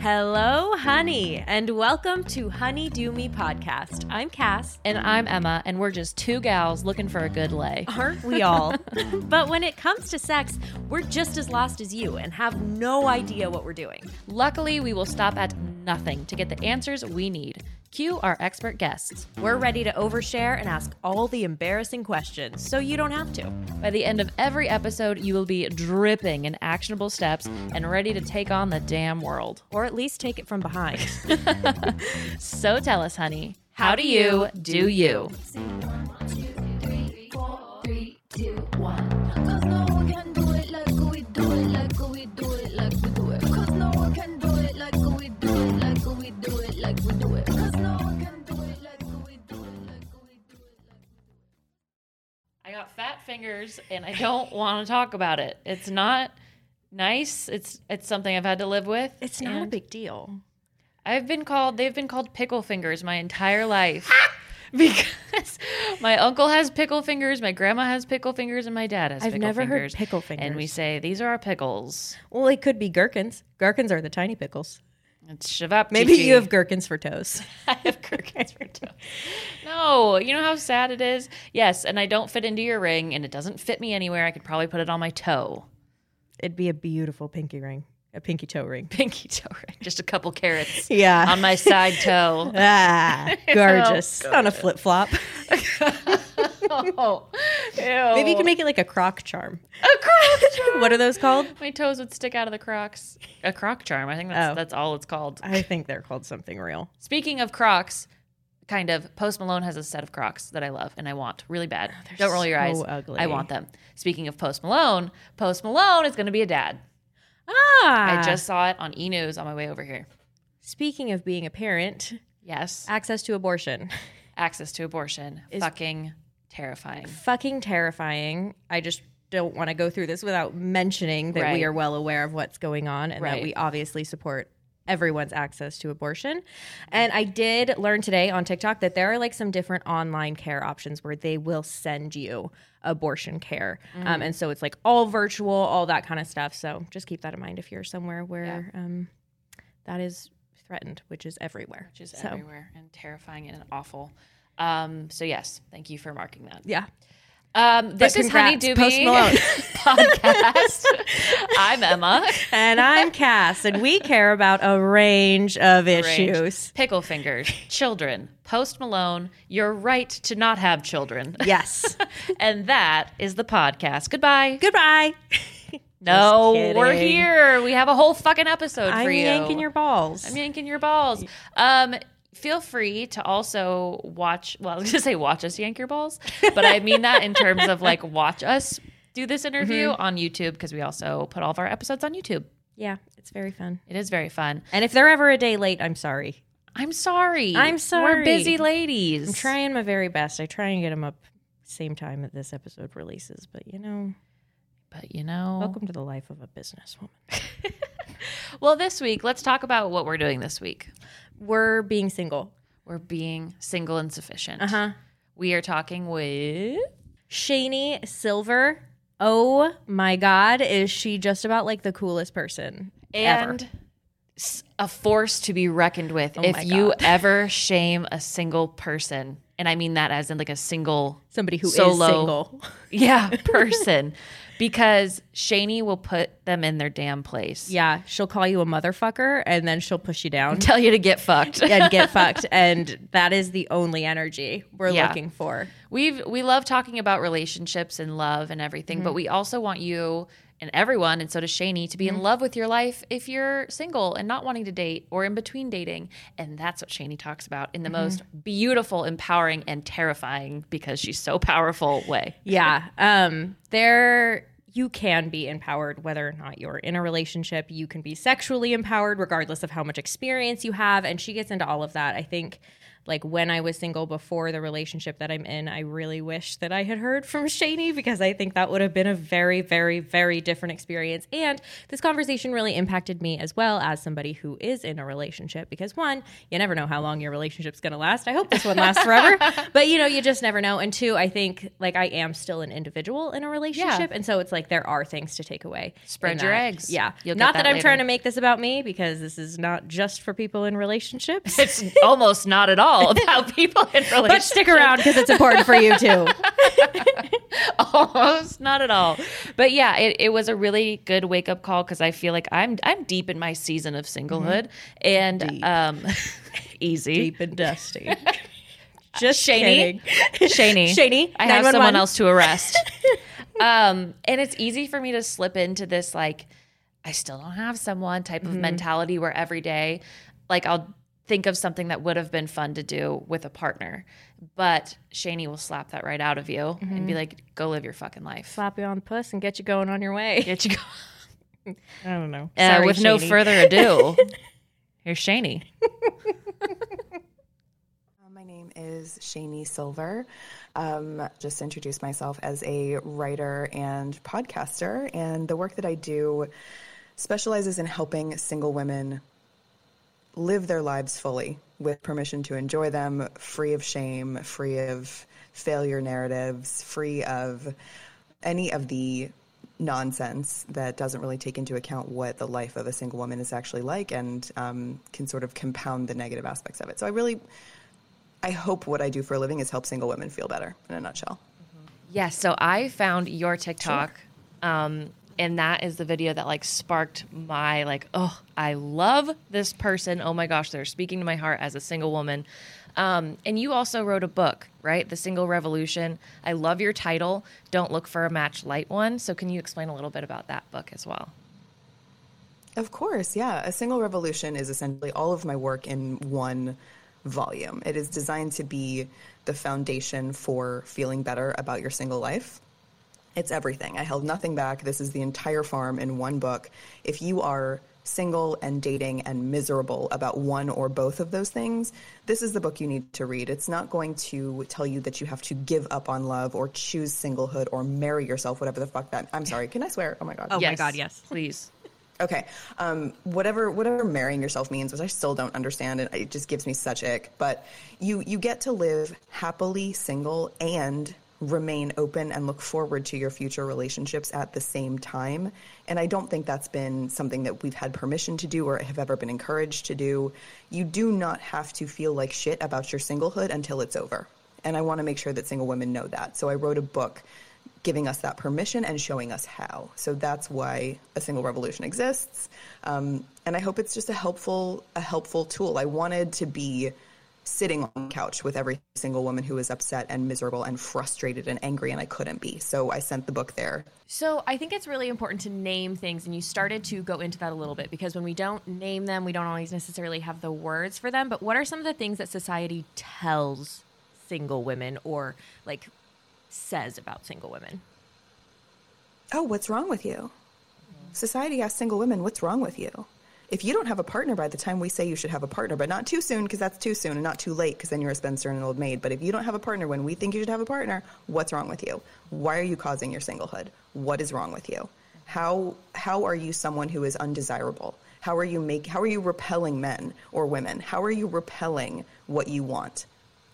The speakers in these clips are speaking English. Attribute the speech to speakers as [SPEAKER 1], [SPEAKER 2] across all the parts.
[SPEAKER 1] Hello, honey, and welcome to Honey Do Me podcast. I'm Cass.
[SPEAKER 2] And I'm Emma, and we're just two gals looking for a good lay.
[SPEAKER 1] Aren't we all? but when it comes to sex, we're just as lost as you and have no idea what we're doing.
[SPEAKER 2] Luckily, we will stop at nothing to get the answers we need. Cue our expert guests.
[SPEAKER 1] We're ready to overshare and ask all the embarrassing questions so you don't have to.
[SPEAKER 2] By the end of every episode, you will be dripping in actionable steps and ready to take on the damn world.
[SPEAKER 1] Or at least take it from behind.
[SPEAKER 2] So tell us, honey, how do you do you? I got fat fingers and I don't want to talk about it. It's not nice. It's it's something I've had to live with.
[SPEAKER 1] It's not a big deal.
[SPEAKER 2] I've been called they've been called pickle fingers my entire life. because my uncle has pickle fingers, my grandma has pickle fingers, and my dad has
[SPEAKER 1] I've
[SPEAKER 2] pickle
[SPEAKER 1] never heard pickle fingers.
[SPEAKER 2] And we say, these are our pickles.
[SPEAKER 1] Well, it could be gherkins. Gherkins are the tiny pickles.
[SPEAKER 2] It's shavap.
[SPEAKER 1] Maybe you have gherkins for toes.
[SPEAKER 2] I have gherkins for toes. No, you know how sad it is? Yes, and I don't fit into your ring, and it doesn't fit me anywhere. I could probably put it on my toe.
[SPEAKER 1] It'd be a beautiful pinky ring, a pinky toe ring.
[SPEAKER 2] Pinky toe ring. Just a couple carats
[SPEAKER 1] Yeah.
[SPEAKER 2] on my side toe.
[SPEAKER 1] ah, gorgeous. on a flip flop.
[SPEAKER 2] Oh,
[SPEAKER 1] Maybe you can make it like a croc charm.
[SPEAKER 2] a croc charm.
[SPEAKER 1] What are those called?
[SPEAKER 2] My toes would stick out of the crocs. A croc charm. I think that's
[SPEAKER 1] Oh.
[SPEAKER 2] that's all it's called.
[SPEAKER 1] I think they're called something real.
[SPEAKER 2] Speaking of Crocs, kind of Post Malone has a set of Crocs that I love and I want really bad. Don't roll your
[SPEAKER 1] so
[SPEAKER 2] eyes.
[SPEAKER 1] ugly.
[SPEAKER 2] I want them. Speaking of Post Malone, Post Malone is going to be a dad.
[SPEAKER 1] Ah.
[SPEAKER 2] I just saw it on E News on my way over here.
[SPEAKER 1] Speaking of being a parent,
[SPEAKER 2] Yes,
[SPEAKER 1] access to abortion.
[SPEAKER 2] access to abortion. Fucking terrifying.
[SPEAKER 1] Fucking terrifying. I just don't want to go through this without mentioning that
[SPEAKER 2] Right.
[SPEAKER 1] we are well aware of what's going on and that we obviously support everyone's access to abortion. And I did learn today on TikTok that there are like some different online care options where they will send you abortion care. Um, and so it's like all virtual, all that kind of stuff. So just keep that in mind if you're somewhere where um, that is threatened, which is everywhere.
[SPEAKER 2] Which is
[SPEAKER 1] So,
[SPEAKER 2] everywhere and terrifying and awful. Um, so yes, thank you for marking that.
[SPEAKER 1] Yeah.
[SPEAKER 2] Um, this is Honey Doobie
[SPEAKER 1] Malone.
[SPEAKER 2] podcast. I'm Emma.
[SPEAKER 1] And I'm Cass, and we care about a range of issues.
[SPEAKER 2] Range. Pickle fingers, children, Post Malone, your right to not have children.
[SPEAKER 1] Yes.
[SPEAKER 2] and that is the podcast. Goodbye.
[SPEAKER 1] Goodbye.
[SPEAKER 2] no, we're here. We have a whole fucking episode
[SPEAKER 1] I'm
[SPEAKER 2] for you.
[SPEAKER 1] yanking your balls.
[SPEAKER 2] I'm yanking your balls. Um, feel free to also watch. Well, I was gonna say watch us yank your balls, but I mean that in terms of like watch us do this interview
[SPEAKER 1] Mm-hmm.
[SPEAKER 2] on YouTube because we also put all of our episodes on YouTube.
[SPEAKER 1] yeah, it's very fun.
[SPEAKER 2] It is very fun.
[SPEAKER 1] And if they're ever a day late, I'm sorry.
[SPEAKER 2] I'm sorry.
[SPEAKER 1] I'm sorry.
[SPEAKER 2] We're busy ladies.
[SPEAKER 1] I'm trying my very best. I try and get them up same time that this episode releases, but you know,
[SPEAKER 2] but you know,
[SPEAKER 1] welcome to the life of a businesswoman.
[SPEAKER 2] well, this week let's talk about what we're doing this week.
[SPEAKER 1] We're being single.
[SPEAKER 2] We're being single and sufficient.
[SPEAKER 1] Uh huh.
[SPEAKER 2] We are talking with
[SPEAKER 1] Shani Silver. Oh my God, is she just about like the coolest person ever?
[SPEAKER 2] and s- a force to be reckoned with.
[SPEAKER 1] Oh
[SPEAKER 2] if you ever shame a single person, and I mean that as in like a single,
[SPEAKER 1] Somebody who is
[SPEAKER 2] Solo.
[SPEAKER 1] single.
[SPEAKER 2] yeah, person, because Shani will put them in their damn place.
[SPEAKER 1] Yeah, she'll call you a motherfucker and then she'll push you down
[SPEAKER 2] Tell you to get fucked.
[SPEAKER 1] and get fucked. And that is the only energy we're
[SPEAKER 2] Yeah.
[SPEAKER 1] looking for.
[SPEAKER 2] We've we love talking about relationships and love and everything,
[SPEAKER 1] Mm-hmm.
[SPEAKER 2] but we also want you and everyone, and so does Shani, to be
[SPEAKER 1] Mm-hmm.
[SPEAKER 2] in love with your life if you're single and not wanting to date or in between dating. And that's what Shani talks about in the
[SPEAKER 1] Mm-hmm.
[SPEAKER 2] most beautiful, empowering, and terrifying because she's so powerful way.
[SPEAKER 1] Yeah. Um, there you can be empowered whether or not you're in a relationship. You can be sexually empowered regardless of how much experience you have. And she gets into all of that. I think like when I was single before the relationship that I'm in, I really wish that I had heard from Shani because I think that would have been a very, very, very different experience. And this conversation really impacted me as well as somebody who is in a relationship because one, you never know how long your relationship's going to last. I hope this one lasts forever, but you know, you just never know. And two, I think like I am still an individual in a relationship. And so it's like there are things to take away.
[SPEAKER 2] Spread your
[SPEAKER 1] that.
[SPEAKER 2] eggs.
[SPEAKER 1] Yeah.
[SPEAKER 2] You'll
[SPEAKER 1] not that,
[SPEAKER 2] that
[SPEAKER 1] I'm trying to make this about me because this is not just for people in relationships.
[SPEAKER 2] It's almost not at all about people in relationships.
[SPEAKER 1] but stick around because it's important for you too.
[SPEAKER 2] almost not at all but yeah it, it was a really good wake up call because i feel like i'm i'm deep in my season of singlehood and um easy
[SPEAKER 1] Deep and dusty. Just kidding.
[SPEAKER 2] Shani.
[SPEAKER 1] Shani,
[SPEAKER 2] I have someone else to arrest. um, and it's easy for me to slip into this like, I still don't have someone type
[SPEAKER 1] Mm-hmm.
[SPEAKER 2] of mentality where every day, like I'll think of something that would have been fun to do with a partner. But Shani will slap that right out of you and
[SPEAKER 1] Mm-hmm.
[SPEAKER 2] be like, go live your fucking life.
[SPEAKER 1] Slap you on the puss and get you going on your way.
[SPEAKER 2] Get you going.
[SPEAKER 1] I don't know.
[SPEAKER 2] Uh,
[SPEAKER 1] Sorry,
[SPEAKER 2] with no further ado, here's Shani.
[SPEAKER 3] My name is Shani Silver. Um, just introduce myself as a writer and podcaster, and the work that I do specializes in helping single women live their lives fully with permission to enjoy them, free of shame, free of failure narratives, free of any of the nonsense that doesn't really take into account what the life of a single woman is actually like and um, can sort of compound the negative aspects of it. So I really, I hope what I do for a living is help single women feel better in a nutshell.
[SPEAKER 2] Yes, so I found your TikTok, um, and that is the video that like sparked my like, oh, I love this person. Oh my gosh, they're speaking to my heart as a single woman. Um, and you also wrote a book, right? The Single Revolution. I love your title. Don't look for a match, light one. So can you explain a little bit about that book as well?
[SPEAKER 3] Of course, yeah. A Single Revolution is essentially all of my work in one volume. It is designed to be the foundation for feeling better about your single life. It's everything. I held nothing back. This is the entire farm in one book. If you are single and dating and miserable about one or both of those things, this is the book you need to read. It's not going to tell you that you have to give up on love or choose singlehood or marry yourself, whatever the fuck that. I'm sorry. Can I swear? Oh my god.
[SPEAKER 1] Oh my God, yes.
[SPEAKER 2] Please.
[SPEAKER 3] Okay. Um, whatever whatever marrying yourself means, which I still don't understand, and it just gives me such ick. But you you get to live happily single and remain open and look forward to your future relationships at the same time. And I don't think that's been something that we've had permission to do or have ever been encouraged to do. You do not have to feel like shit about your singlehood until it's over. And I want to make sure that single women know that. So I wrote a book giving us that permission and showing us how. So that's why a single revolution exists, um, and I hope it's just a helpful a helpful tool. I wanted to be sitting on the couch with every single woman who was upset and miserable and frustrated and angry, and I couldn't be. So I sent the book there.
[SPEAKER 4] So I think it's really important to name things, and you started to go into that a little bit because when we don't name them, we don't always necessarily have the words for them. But what are some of the things that society tells single women or like says about single women?
[SPEAKER 3] Oh, what's wrong with you? Society asks single women, what's wrong with you? If you don't have a partner by the time we say you should have a partner, but not too soon because that's too soon, and not too late because then you're a spinster and an old maid. But if you don't have a partner when we think you should have a partner, what's wrong with you? Why are you causing your singlehood? What is wrong with you? How how are you someone who is undesirable? How are you make how are you repelling men or women? How are you repelling what you want?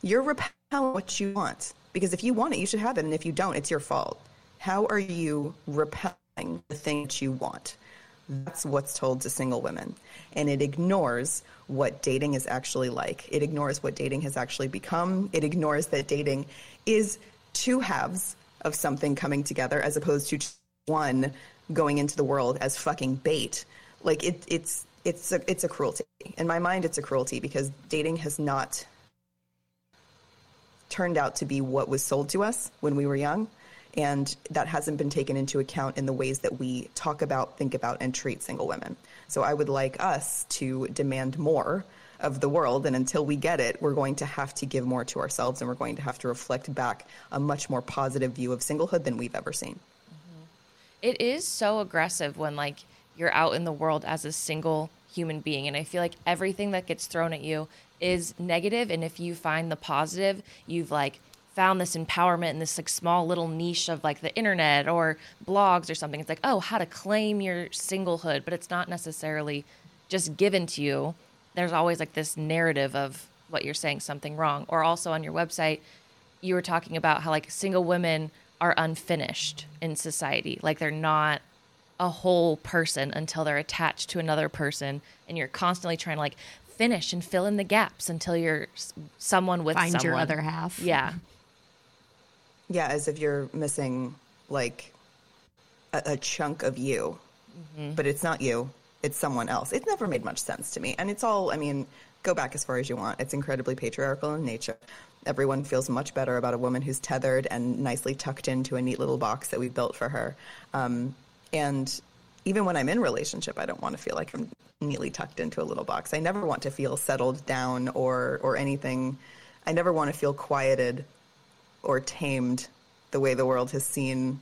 [SPEAKER 3] You're repelling what you want because if you want it, you should have it, and if you don't, it's your fault. How are you repelling the thing that you want? That's what's told to single women. And it ignores what dating is actually like. It ignores what dating has actually become. It ignores that dating is two halves of something coming together as opposed to one going into the world as fucking bait. Like it, it's it's a it's a cruelty. In my mind, it's a cruelty because dating has not turned out to be what was sold to us when we were young. And that hasn't been taken into account in the ways that we talk about, think about, and treat single women. So I would like us to demand more of the world. And until we get it, we're going to have to give more to ourselves and we're going to have to reflect back a much more positive view of singlehood than we've ever seen. Mm-hmm.
[SPEAKER 2] It is so aggressive when like you're out in the world as a single human being. And I feel like everything that gets thrown at you is negative, and if you find the positive, you've like found this empowerment in this like small little niche of like the internet or blogs or something. It's like, oh, how to claim your singlehood, but it's not necessarily just given to you. There's always like this narrative of what you're saying something wrong. Or also on your website, you were talking about how like single women are unfinished in society. Like they're not a whole person until they're attached to another person and you're constantly trying to like finish and fill in the gaps until you're someone with
[SPEAKER 4] Find your other half.
[SPEAKER 2] Yeah.
[SPEAKER 3] Yeah, as if you're missing like a, a chunk of you, but it's not you, it's someone else. It never made much sense to me. And it's all, I mean, go back as far as you want. It's incredibly patriarchal in nature. Everyone feels much better about a woman who's tethered and nicely tucked into a neat little box that we've built for her. Um, and even when I'm in relationship, I don't want to feel like I'm neatly tucked into a little box. I never want to feel settled down or or anything. I never want to feel quieted or tamed the way the world has seen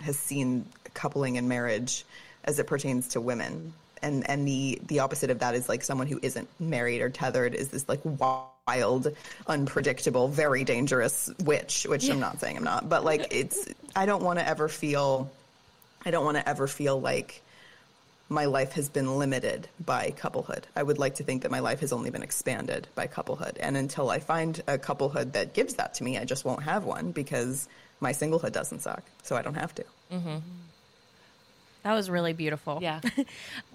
[SPEAKER 3] has seen coupling and marriage as it pertains to women. And and the the opposite of that is like someone who isn't married or tethered is this like wild, unpredictable, very dangerous witch, which I'm not saying I'm not, but like it's I don't want to ever feel I don't want to ever feel like my life has been limited by couplehood. I would like to think that my life has only been expanded by couplehood. And until I find a couplehood that gives that to me, I just won't have one because my singlehood doesn't suck. So I don't have to.
[SPEAKER 1] That was really beautiful.
[SPEAKER 2] Yeah.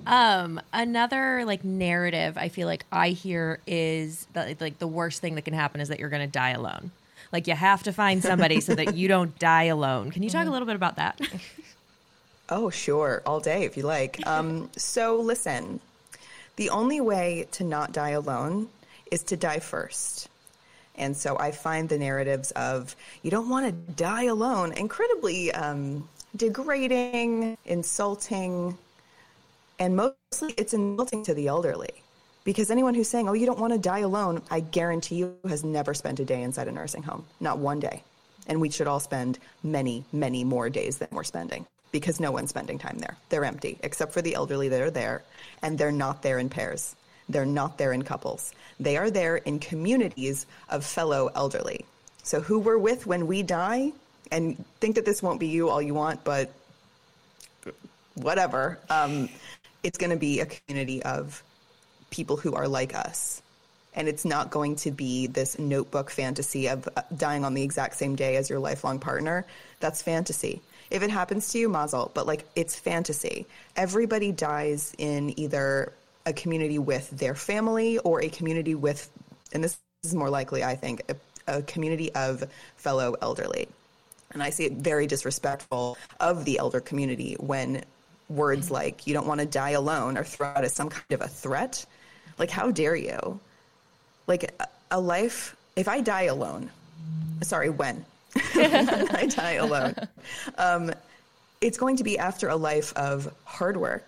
[SPEAKER 4] Um, another like narrative I feel like I hear is that like the worst thing that can happen is that you're going to die alone. Like you have to find somebody so that you don't die alone. Can you talk a little bit about that?
[SPEAKER 3] Oh, sure. All day if you like. Um, so listen, the only way to not die alone is to die first. And so I find the narratives of you don't want to die alone incredibly um, degrading, insulting, and mostly it's insulting to the elderly. Because anyone who's saying, oh, you don't want to die alone, I guarantee you has never spent a day inside a nursing home. Not one day. And we should all spend many, many more days than we're spending because no one's spending time there. They're empty, except for the elderly that are there, and they're not there in pairs. They're not there in couples. They are there in communities of fellow elderly. So, who we're with when we die, and think that this won't be you all you want, but whatever. Um, it's going to be a community of people who are like us. And it's not going to be this notebook fantasy of uh, dying on the exact same day as your lifelong partner. That's fantasy. If it happens to you, mazel, but like it's fantasy. Everybody dies in either a community with their family or a community with, and this is more likely, I think, a, a community of fellow elderly. And I see it very disrespectful of the elder community when words mm-hmm. like you don't want to die alone are thrown out as some kind of a threat. Like, how dare you? Like, a, a life, if I die alone, sorry, when? I die alone, um, it's going to be after a life of hard work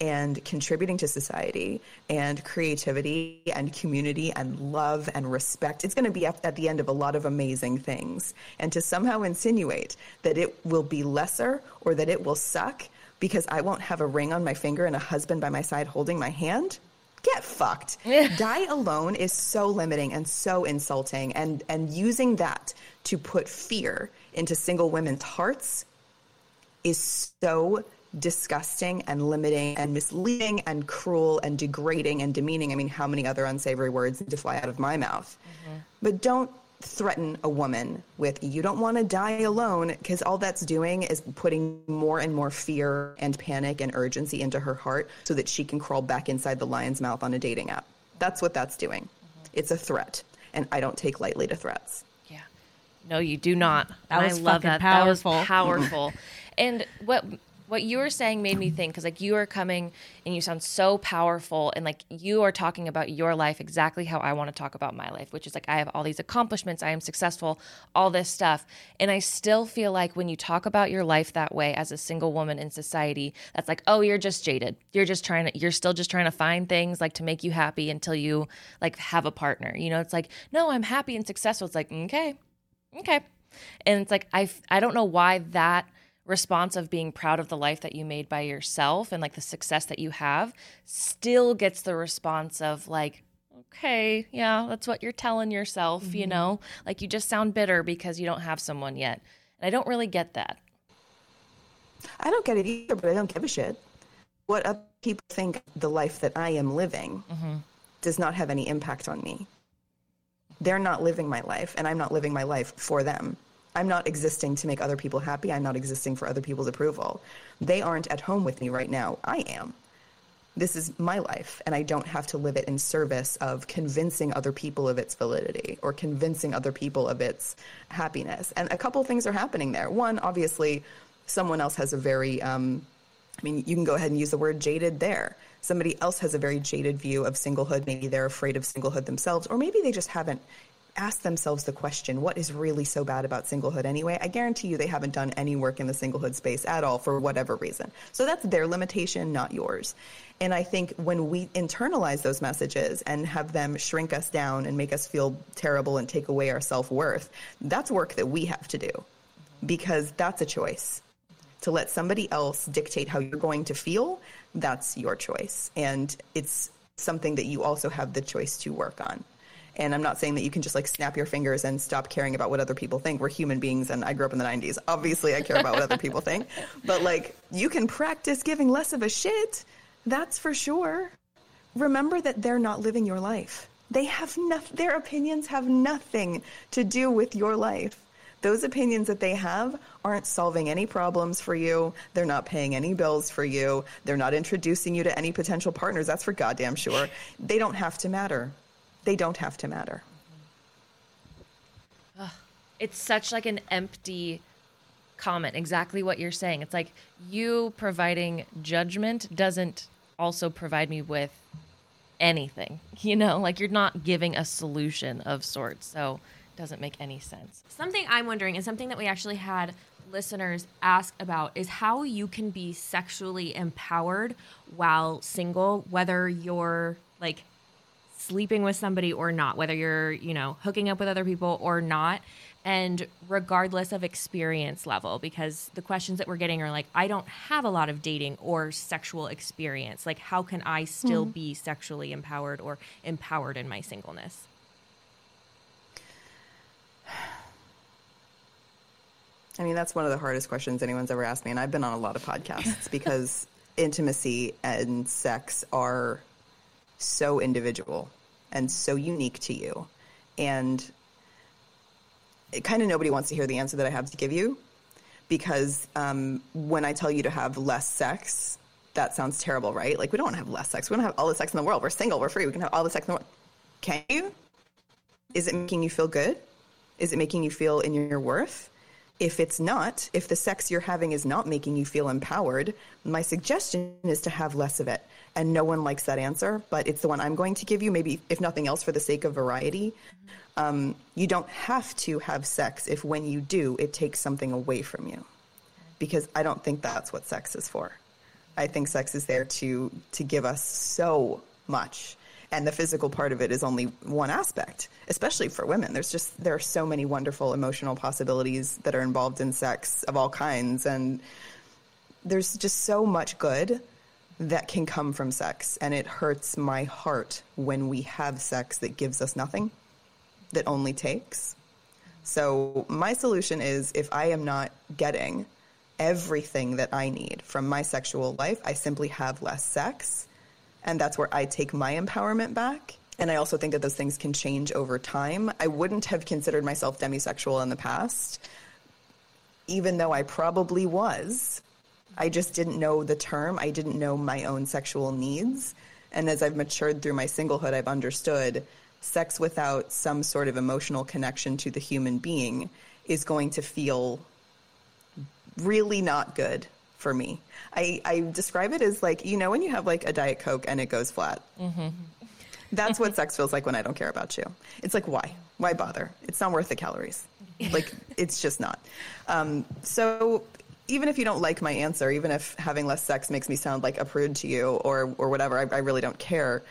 [SPEAKER 3] and contributing to society and creativity and community and love and respect. It's going to be at the end of a lot of amazing things. And to somehow insinuate that it will be lesser or that it will suck because I won't have a ring on my finger and a husband by my side holding my hand. Get fucked. Die alone is so limiting and so insulting and and using that to put fear into single women's hearts is so disgusting and limiting and misleading and cruel and degrading and demeaning. I mean, how many other unsavory words need to fly out of my mouth? Mm-hmm. But don't threaten a woman with, you don't want to die alone, because all that's doing is putting more and more fear and panic and urgency into her heart so that she can crawl back inside the lion's mouth on a dating app. That's what that's doing. Mm-hmm. It's a threat. And I don't take lightly to threats.
[SPEAKER 2] Yeah. No, you do not.
[SPEAKER 4] That
[SPEAKER 2] And
[SPEAKER 4] was
[SPEAKER 2] I love
[SPEAKER 4] fucking
[SPEAKER 2] that. That was
[SPEAKER 4] powerful.
[SPEAKER 2] powerful. and what what you were saying made me think because like you are coming and you sound so powerful and like you are talking about your life exactly how I want to talk about my life, which is like I have all these accomplishments, I am successful, all this stuff. And I still feel like when you talk about your life that way as a single woman in society, that's like, oh, you're just jaded. You're just trying to you're still just trying to find things like to make you happy until you like have a partner. You know, it's like, no, I'm happy and successful. It's like, okay, okay. And it's like I I don't know why that response of being proud of the life that you made by yourself and like the success that you have still gets the response of like okay yeah that's what you're telling yourself mm-hmm. you know? Like you just sound bitter because you don't have someone yet. And i don't really get that.
[SPEAKER 3] I don't get it either but i don't give a shit. What other people think the life that i am living mm-hmm. does not have any impact on me. They're not living my life and i'm not living my life for them I'm not existing to make other people happy. I'm not existing for other people's approval. They aren't at home with me right now. I am. This is my life, and I don't have to live it in service of convincing other people of its validity or convincing other people of its happiness. And a couple things are happening there. One, obviously, someone else has a very, um, I mean, you can go ahead and use the word jaded there. Somebody else has a very jaded view of singlehood. Maybe they're afraid of singlehood themselves, or maybe they just haven't ask themselves the question, what is really so bad about singlehood anyway? I guarantee you they haven't done any work in the singlehood space at all for whatever reason. So that's their limitation, not yours. And I think when we internalize those messages and have them shrink us down and make us feel terrible and take away our self worth, that's work that we have to do because that's a choice. To let somebody else dictate how you're going to feel, that's your choice. And it's something that you also have the choice to work on. And I'm not saying that you can just like snap your fingers and stop caring about what other people think. We're human beings and I grew up in the 90s. Obviously, I care about what other people think. But like, you can practice giving less of a shit. That's for sure. Remember that they're not living your life. They have nothing, their opinions have nothing to do with your life. Those opinions that they have aren't solving any problems for you. They're not paying any bills for you. They're not introducing you to any potential partners. That's for goddamn sure. They don't have to matter they don't have to matter.
[SPEAKER 2] It's such like an empty comment. Exactly what you're saying. It's like you providing judgment doesn't also provide me with anything. You know, like you're not giving a solution of sorts. So it doesn't make any sense.
[SPEAKER 4] Something I'm wondering and something that we actually had listeners ask about is how you can be sexually empowered while single, whether you're like sleeping with somebody or not, whether you're, you know, hooking up with other people or not, and regardless of experience level, because the questions that we're getting are like, I don't have a lot of dating or sexual experience. Like, how can I still mm. be sexually empowered or empowered in my singleness?
[SPEAKER 3] I mean, that's one of the hardest questions anyone's ever asked me. And I've been on a lot of podcasts because intimacy and sex are so individual and so unique to you. And kind of nobody wants to hear the answer that I have to give you because um, when I tell you to have less sex, that sounds terrible, right? Like, we don't want to have less sex. We don't have all the sex in the world. We're single. We're free. We can have all the sex in the world. Can you? Is it making you feel good? Is it making you feel in your worth? If it's not, if the sex you're having is not making you feel empowered, my suggestion is to have less of it and no one likes that answer, but it's the one I'm going to give you, maybe if nothing else for the sake of variety. Um, you don't have to have sex if when you do, it takes something away from you. Because I don't think that's what sex is for. I think sex is there to to give us so much. And the physical part of it is only one aspect, especially for women. There's just there are so many wonderful emotional possibilities that are involved in sex of all kinds and there's just so much good that can come from sex. And it hurts my heart when we have sex that gives us nothing, that only takes. So, my solution is if I am not getting everything that I need from my sexual life, I simply have less sex. And that's where I take my empowerment back. And I also think that those things can change over time. I wouldn't have considered myself demisexual in the past, even though I probably was. I just didn't know the term. I didn't know my own sexual needs. And as I've matured through my singlehood, I've understood sex without some sort of emotional connection to the human being is going to feel really not good for me. I, I describe it as like, you know, when you have like a Diet Coke and it goes flat. Mm-hmm. That's what sex feels like when I don't care about you. It's like, why? Why bother? It's not worth the calories. Like, it's just not. Um, so even if you don't like my answer, even if having less sex makes me sound like a prude to you or or whatever, I, I really don't care.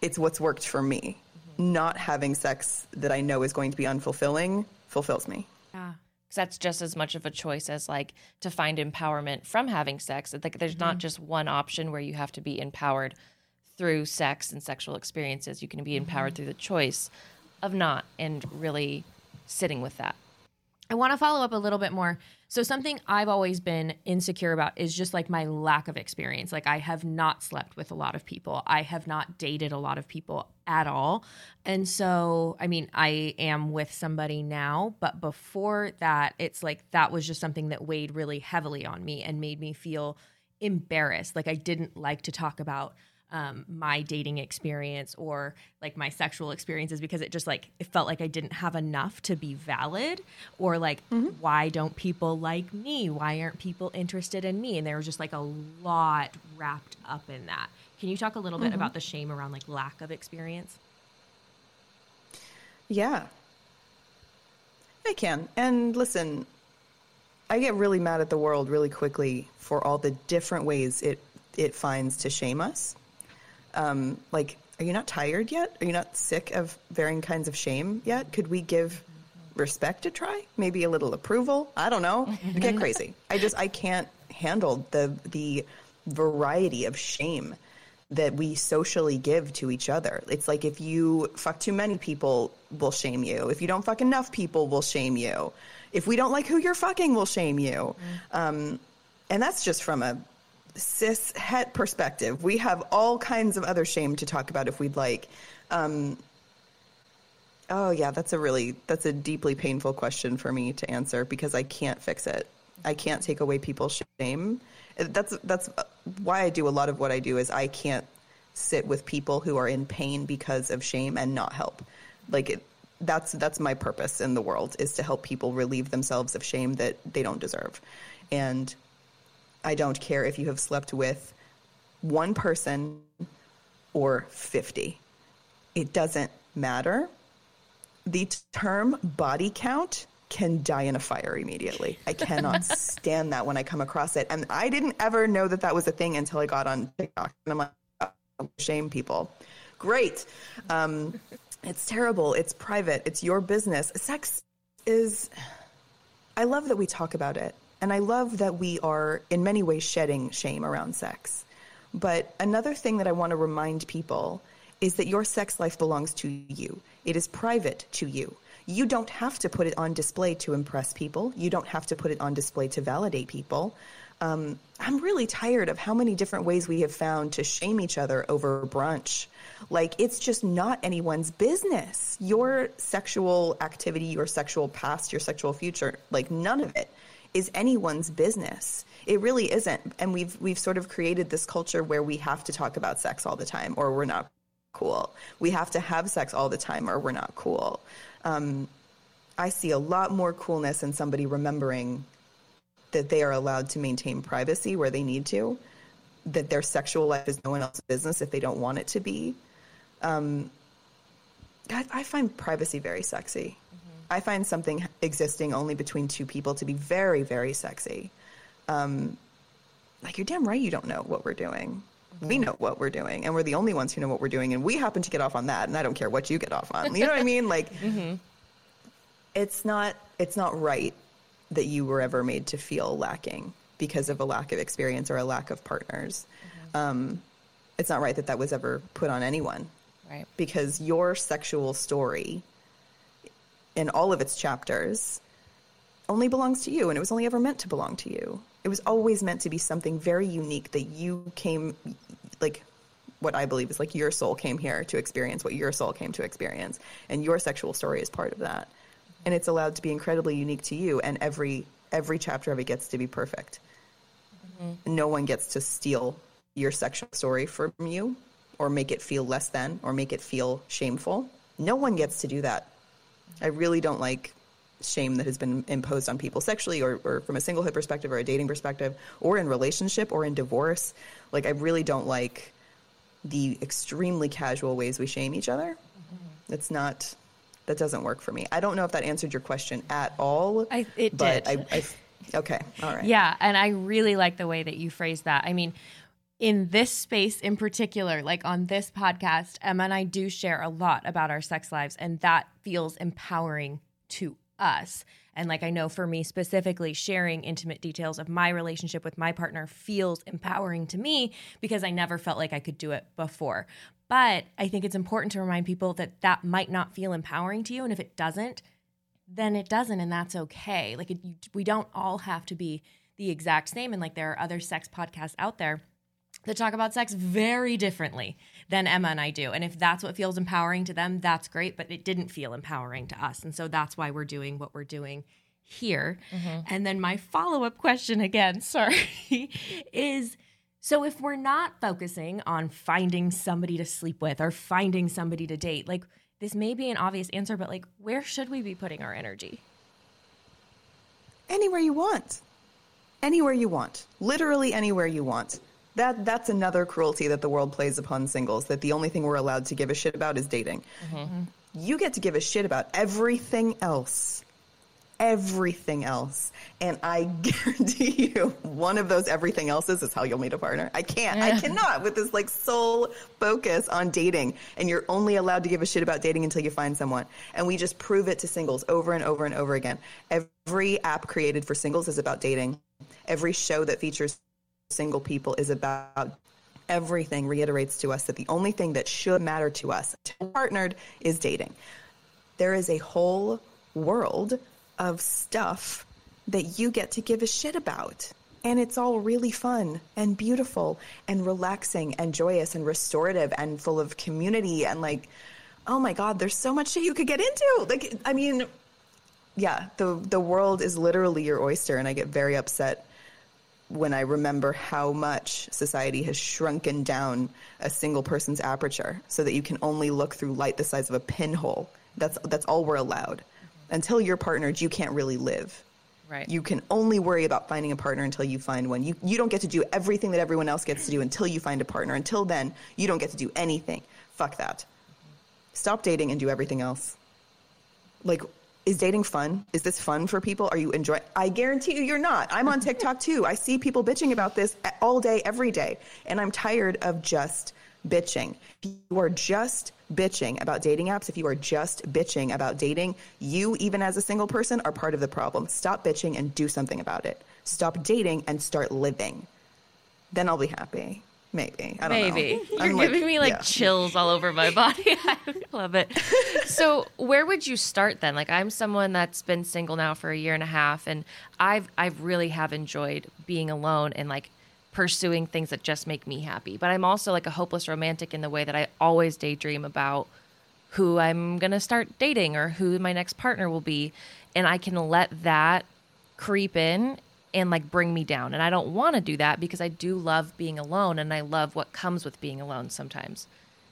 [SPEAKER 3] It's what's worked for me. Mm-hmm. Not having sex that I know is going to be unfulfilling fulfills me.
[SPEAKER 4] Yeah.
[SPEAKER 2] Because that's just as much of a choice as like to find empowerment from having sex. Like there's not mm-hmm. just one option where you have to be empowered through sex and sexual experiences. You can be empowered mm-hmm. through the choice of not and really sitting with that.
[SPEAKER 1] I want to follow up a little bit more. So something I've always been insecure about is just like my lack of experience. Like I have not slept with a lot of people. I have not dated a lot of people at all. And so, I mean, I am with somebody now, but before that, it's like that was just something that weighed really heavily on me and made me feel embarrassed. Like I didn't like to talk about um, my dating experience or like my sexual experiences because it just like it felt like I didn't have enough to be valid or like why don't people like me? Why aren't people interested in me? And there was just like a lot wrapped up in that. Can you talk a little bit about the shame around like lack of experience?
[SPEAKER 3] Yeah. I can. And listen, I get really mad at the world really quickly for all the different ways it it finds to shame us. Um, like, are you not tired yet? Are you not sick of varying kinds of shame yet? Could we give respect a try? Maybe a little approval? I don't know. Get crazy. I just I can't handle the the variety of shame that we socially give to each other. It's like if you fuck too many people, we'll shame you. If you don't fuck enough people, we'll shame you. If we don't like who you're fucking, we'll shame you. Um, and that's just from a cis het perspective. We have all kinds of other shame to talk about if we'd like. Um, oh yeah, that's a really that's a deeply painful question for me to answer because I can't fix it. I can't take away people's shame. That's that's why I do a lot of what I do is I can't sit with people who are in pain because of shame and not help. Like it, that's that's my purpose in the world is to help people relieve themselves of shame that they don't deserve. And I don't care if you have slept with one person or 50. It doesn't matter. The term body count can die in a fire immediately. I cannot stand that when I come across it. And I didn't ever know that that was a thing until I got on TikTok. And I'm like, oh, shame people. Great. Um, it's terrible. It's private. It's your business. Sex is, I love that we talk about it. And I love that we are, in many ways, shedding shame around sex. But another thing that I want to remind people is that your sex life belongs to you. It is private to you. You don't have to put it on display to impress people. You don't have to put it on display to validate people. Um, I'm really tired of how many different ways we have found to shame each other over brunch. Like, it's just not anyone's business. Your sexual activity, your sexual past, your sexual future, like, none of it is anyone's business. It really isn't. And we've we've sort of created this culture where we have to talk about sex all the time or we're not cool. We have to have sex all the time or we're not cool. Um, I see a lot more coolness in somebody remembering that they are allowed to maintain privacy where they need to, that their sexual life is no one else's business if they don't want it to be. Um, I, I find privacy very sexy. I find something existing only between two people to be very, very sexy. Um, like, you're damn right you don't know what we're doing. We know what we're doing, and we're the only ones who know what we're doing, and we happen to get off on that, and I don't care what you get off on. You know what I mean? Like, it's not it's not right that you were ever made to feel lacking because of a lack of experience or a lack of partners. Um, it's not right that that was ever put on anyone
[SPEAKER 2] Right.
[SPEAKER 3] because your sexual story in all of its chapters only belongs to you and it was only ever meant to belong to you. It was always meant to be something very unique that you came like what I believe is like your soul came here to experience what your soul came to experience and your sexual story is part of that. And it's allowed to be incredibly unique to you and every every chapter of it gets to be perfect. Mm-hmm. No one gets to steal your sexual story from you or make it feel less than or make it feel shameful. No one gets to do that. I really don't like shame that has been imposed on people sexually or, or from a singlehood perspective or a dating perspective or in relationship or in divorce. Like, I really don't like the extremely casual ways we shame each other. Mm-hmm. It's not, that doesn't work for me. I don't know if that answered your question at all.
[SPEAKER 1] I- it
[SPEAKER 3] but
[SPEAKER 1] did.
[SPEAKER 3] I, I, okay, all right.
[SPEAKER 1] Yeah, and I really like the way that you phrased that. I mean, in this space in particular, like on this podcast, Emma and I do share a lot about our sex lives, and that feels empowering to us. And like I know for me specifically, sharing intimate details of my relationship with my partner feels empowering to me because I never felt like I could do it before. But I think it's important to remind people that that might not feel empowering to you. And if it doesn't, then it doesn't. And that's okay. Like it, we don't all have to be the exact same. And like there are other sex podcasts out there that talk about sex very differently than Emma and I do. And if that's what feels empowering to them, that's great. But it didn't feel empowering to us. And so that's why we're doing what we're doing here. Mm-hmm. And then my follow up question again, sorry, is so if we're not focusing on finding somebody to sleep with or finding somebody to date, like this may be an obvious answer, but like where should we be putting our energy?
[SPEAKER 3] Anywhere you want. Anywhere you want. Literally anywhere you want. That that's another cruelty that the world plays upon singles. That the only thing we're allowed to give a shit about is dating. Mm-hmm. You get to give a shit about everything else, everything else, and I guarantee you, one of those everything else's is how you'll meet a partner. I can't, I cannot with this like sole focus on dating, and you're only allowed to give a shit about dating until you find someone. And we just prove it to singles over and over and over again. Every app created for singles is about dating. Every show that features single people is about everything reiterates to us that the only thing that should matter to us partnered is dating. There is a whole world of stuff that you get to give a shit about. And it's all really fun and beautiful and relaxing and joyous and restorative and full of community and like, oh my God, there's so much shit you could get into. Like, I mean, yeah, the the world is literally your oyster, and I get very upset when I remember how much society has shrunken down a single person's aperture so that you can only look through light the size of a pinhole. That's that's all we're allowed. Until you're partnered, you can't really live.
[SPEAKER 2] Right.
[SPEAKER 3] You can only worry about finding a partner until you find one. You you don't get to do everything that everyone else gets to do until you find a partner. Until then, you don't get to do anything. Fuck that. Stop dating and do everything else. Like is dating fun? Is this fun for people? Are you enjoying? I guarantee you, you're not. I'm on TikTok too. I see people bitching about this all day, every day, and I'm tired of just bitching. If you are just bitching about dating apps, if you are just bitching about dating, you, even as a single person, are part of the problem. Stop bitching and do something about it. Stop dating and start living. Then I'll be happy. Maybe. I don't
[SPEAKER 2] Maybe.
[SPEAKER 3] know.
[SPEAKER 2] You're I'm giving like, me like yeah. chills all over my body. I love it. so, where would you start then? Like I'm someone that's been single now for a year and a half and I've I've really have enjoyed being alone and like pursuing things that just make me happy. But I'm also like a hopeless romantic in the way that I always daydream about who I'm going to start dating or who my next partner will be and I can let that creep in and like bring me down. And I don't want to do that because I do love being alone and I love what comes with being alone sometimes.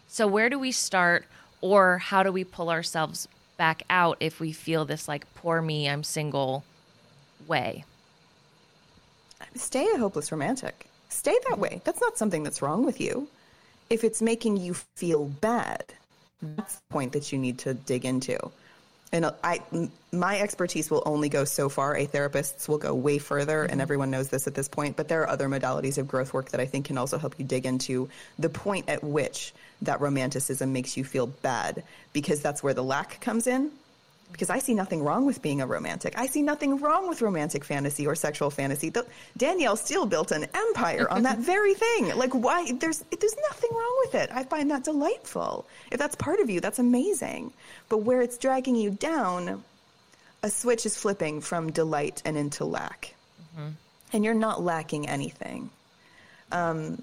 [SPEAKER 2] So, where do we start, or how do we pull ourselves back out if we feel this like poor me, I'm single way?
[SPEAKER 3] Stay a hopeless romantic. Stay that way. That's not something that's wrong with you. If it's making you feel bad, that's the point that you need to dig into and I, my expertise will only go so far. A therapist's will go way further, mm-hmm. and everyone knows this at this point. But there are other modalities of growth work that I think can also help you dig into the point at which that romanticism makes you feel bad, because that's where the lack comes in because I see nothing wrong with being a romantic. I see nothing wrong with romantic fantasy or sexual fantasy. The, Danielle Steel built an empire on that very thing. Like, why? There's there's nothing wrong with it. I find that delightful. If that's part of you, that's amazing. But where it's dragging you down, a switch is flipping from delight and into lack, mm-hmm. and you're not lacking anything. Um,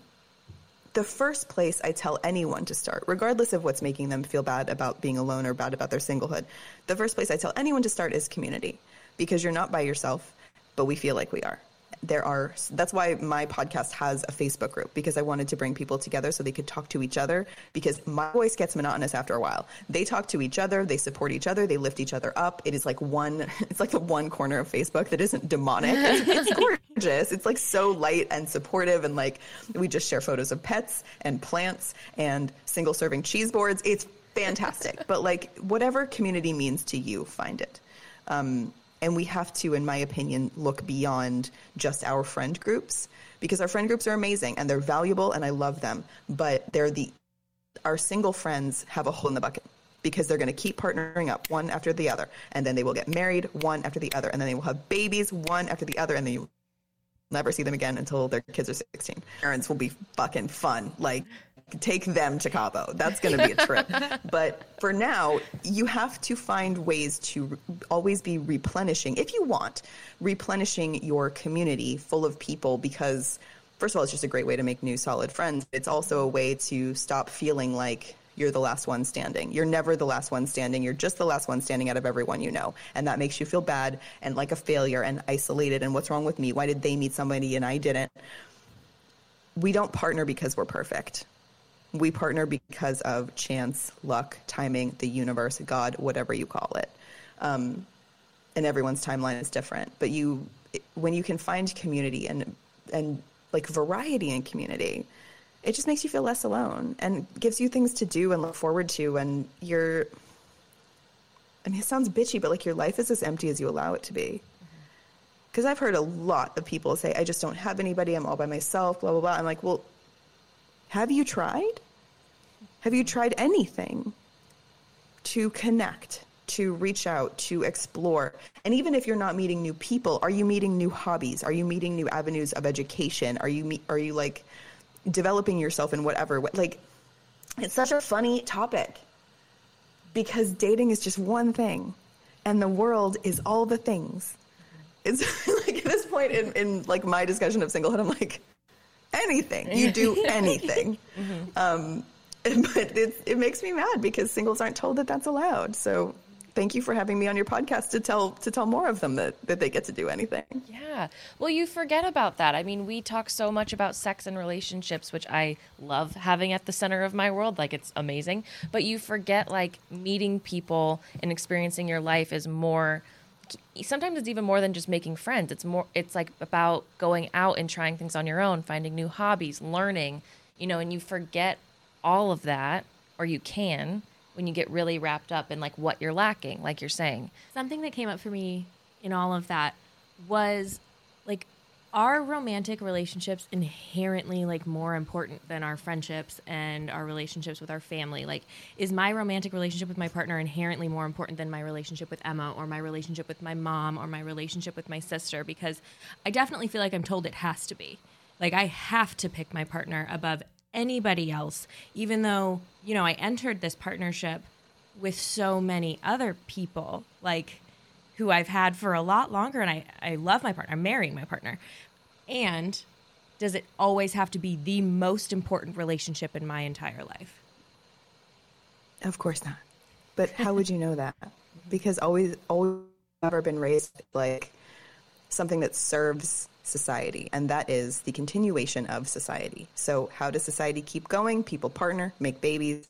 [SPEAKER 3] the first place I tell anyone to start, regardless of what's making them feel bad about being alone or bad about their singlehood, the first place I tell anyone to start is community. Because you're not by yourself, but we feel like we are there are that's why my podcast has a facebook group because i wanted to bring people together so they could talk to each other because my voice gets monotonous after a while. They talk to each other they support each other they lift each other up. It is like one it's like the one corner of facebook that isn't demonic. It's, it's gorgeous. It's like so light and supportive and like we just share photos of pets and plants and single serving cheese boards. It's fantastic. But like whatever community means to you find it. Um, and we have to, in my opinion, look beyond just our friend groups because our friend groups are amazing and they're valuable and I love them. But they're the, our single friends have a hole in the bucket. because they're going to keep partnering up one after the other. And then they will get married one after the other. And then they will have babies one after the other. And then you never see them again until their kids are 16. Parents will be fucking fun. Like, take them to Cabo. That's going to be a trip. but for now, you have to find ways to re- always be replenishing, if you want, replenishing your community full of people because, first of all, it's just a great way to make new solid friends. It's also a way to stop feeling like you're the last one standing. You're never the last one standing. You're just the last one standing out of everyone you know. And that makes you feel bad and like a failure and isolated. And what's wrong with me? Why did they meet somebody and I didn't? We don't partner because we're perfect. We partner because of chance, luck, timing, the universe, God, whatever you call it. Um, and everyone's timeline is different. But you, when you can find community and and like variety in community, it just makes you feel less alone and gives you things to do and look forward to. And you're, I mean, it sounds bitchy, but like your life is as empty as you allow it to be. Because I've heard a lot of people say, I just don't have anybody, I'm all by myself, blah, blah, blah. I'm like, well, have you tried? Have you tried anything to connect, to reach out, to explore? And even if you're not meeting new people, are you meeting new hobbies? Are you meeting new avenues of education? Are you, me- are you like, developing yourself in whatever like it's such a funny topic because dating is just one thing and the world is all the things it's like at this point in, in like my discussion of singlehood i'm like anything you do anything mm-hmm. um, but it, it makes me mad because singles aren't told that that's allowed so thank you for having me on your podcast to tell to tell more of them that, that they get to do anything.
[SPEAKER 2] Yeah. Well, you forget about that. I mean, we talk so much about sex and relationships, which I love having at the center of my world. Like it's amazing. But you forget like meeting people and experiencing your life is more sometimes it's even more than just making friends. It's more it's like about going out and trying things on your own, finding new hobbies, learning, you know, and you forget all of that or you can when you get really wrapped up in like what you're lacking, like you're saying.
[SPEAKER 4] Something that came up for me in all of that was are romantic relationships inherently like more important than our friendships and our relationships with our family? Like is my romantic relationship with my partner inherently more important than my relationship with emma or my relationship with my mom or my relationship with my sister? Because i definitely feel like i'm told it has to be. Like i have to pick my partner above anybody else, even though, you know, I entered this partnership with so many other people, like who I've had for a lot longer. And I, I love my partner. I'm marrying my partner. And does it always have to be the most important relationship in my entire life?
[SPEAKER 3] Of course not. But how would you know that? Because always, always ever been raised like something that serves society, and that is the continuation of society. So, how does society keep going? People partner, make babies,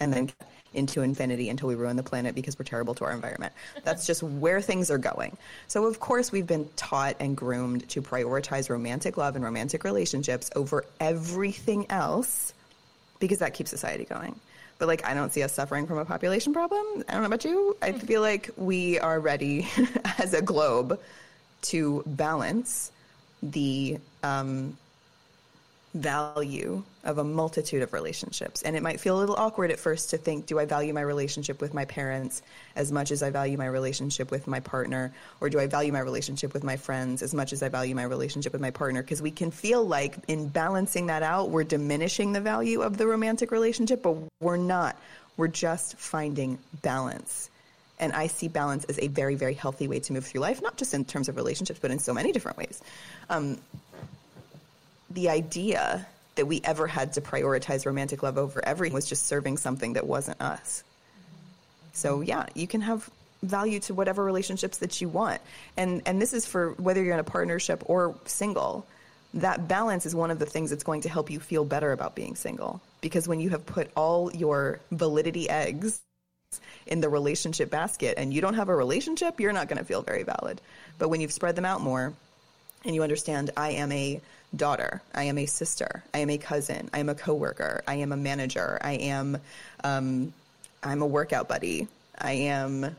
[SPEAKER 3] and then into infinity until we ruin the planet because we're terrible to our environment. That's just where things are going. So, of course, we've been taught and groomed to prioritize romantic love and romantic relationships over everything else because that keeps society going. But like, I don't see us suffering from a population problem. I don't know about you. I feel like we are ready as a globe to balance the um, value of a multitude of relationships. And it might feel a little awkward at first to think, do I value my relationship with my parents as much as I value my relationship with my partner? Or do I value my relationship with my friends as much as I value my relationship with my partner? Because we can feel like in balancing that out, we're diminishing the value of the romantic relationship, but we're not. We're just finding balance. And I see balance as a very, very healthy way to move through life, not just in terms of relationships, but in so many different ways. Um, the idea that we ever had to prioritize romantic love over everything was just serving something that wasn't us. So yeah, you can have value to whatever relationships that you want. And and this is for whether you're in a partnership or single. That balance is one of the things that's going to help you feel better about being single. Because when you have put all your validity eggs in the relationship basket and you don't have a relationship, you're not going to feel very valid. But when you've spread them out more and you understand, I am a daughter, I am a sister, I am a cousin, I am a coworker, I am a manager, I am, um, I'm a workout buddy, I am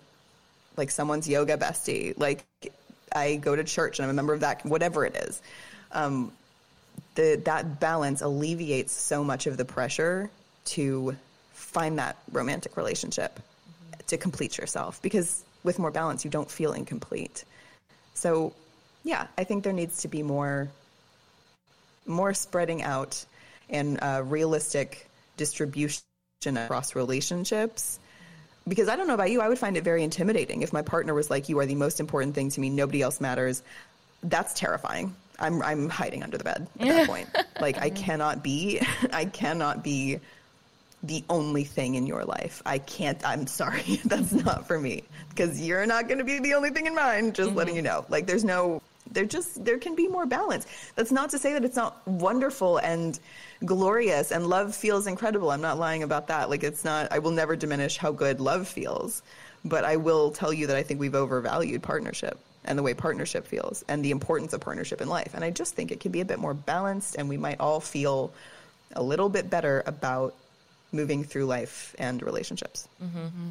[SPEAKER 3] like someone's yoga bestie, like I go to church and I'm a member of that, whatever it is. Um, the, that balance alleviates so much of the pressure to find that romantic relationship to complete yourself. Because with more balance, you don't feel incomplete. So, yeah, I think there needs to be more more spreading out and uh, realistic distribution across relationships. Because I don't know about you, I would find it very intimidating if my partner was like, "You are the most important thing to me. Nobody else matters." That's terrifying. I'm I'm hiding under the bed at that point. Like I cannot be I cannot be the only thing in your life. I can't I'm sorry. That's not for me because you're not going to be the only thing in mine. Just letting you know. Like there's no there just there can be more balance. That's not to say that it's not wonderful and glorious and love feels incredible. I'm not lying about that. Like it's not I will never diminish how good love feels, but I will tell you that I think we've overvalued partnership and the way partnership feels and the importance of partnership in life. And I just think it could be a bit more balanced and we might all feel a little bit better about moving through life and relationships. Mm-hmm, mm-hmm.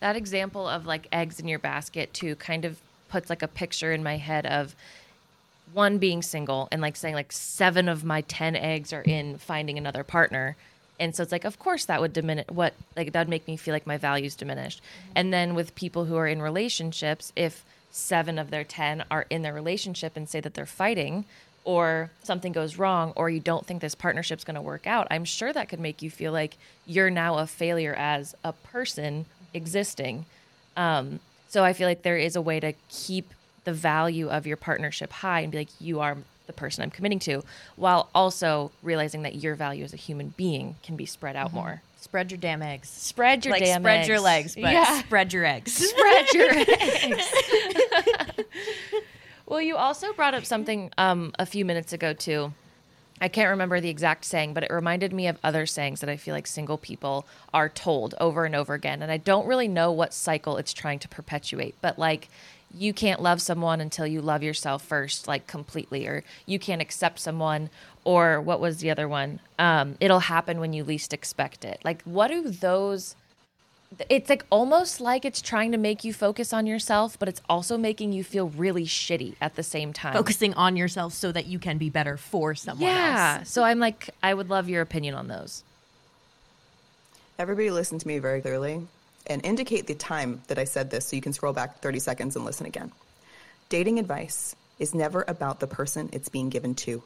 [SPEAKER 2] that example of like eggs in your basket to kind of puts like a picture in my head of one being single and like saying like seven of my 10 eggs are in finding another partner. And so it's like of course that would diminish what like that would make me feel like my values diminished. And then with people who are in relationships if seven of their 10 are in their relationship and say that they're fighting or something goes wrong or you don't think this partnership's going to work out i'm sure that could make you feel like you're now a failure as a person existing. Um, so I feel like there is a way to keep the value of your partnership high and be like, you are the person I'm committing to, while also realizing that your value as a human being can be spread out more.
[SPEAKER 4] Spread your damn eggs.
[SPEAKER 2] Spread your
[SPEAKER 4] like
[SPEAKER 2] damn
[SPEAKER 4] spread your legs, but
[SPEAKER 2] Yeah.
[SPEAKER 4] spread your eggs.
[SPEAKER 2] Spread your eggs. well, you also brought up something um, a few minutes ago too. I can't remember the exact saying, but it reminded me of other sayings that I feel like single people are told over and over again. And I don't really know what cycle it's trying to perpetuate, but like, you can't love someone until you love yourself first, like completely, or you can't accept someone, or what was the other one? Um, it'll happen when you least expect it. Like, what do those it's like almost like it's trying to make you focus on yourself, but it's also making you feel really shitty at the same time.
[SPEAKER 4] Focusing on yourself so that you can be better for someone
[SPEAKER 2] Yeah.
[SPEAKER 4] else.
[SPEAKER 2] So I'm like, I would love your opinion on those.
[SPEAKER 3] Everybody listen to me very clearly and indicate the time that I said this so you can scroll back 30 seconds and listen again. Dating advice is never about the person it's being given to.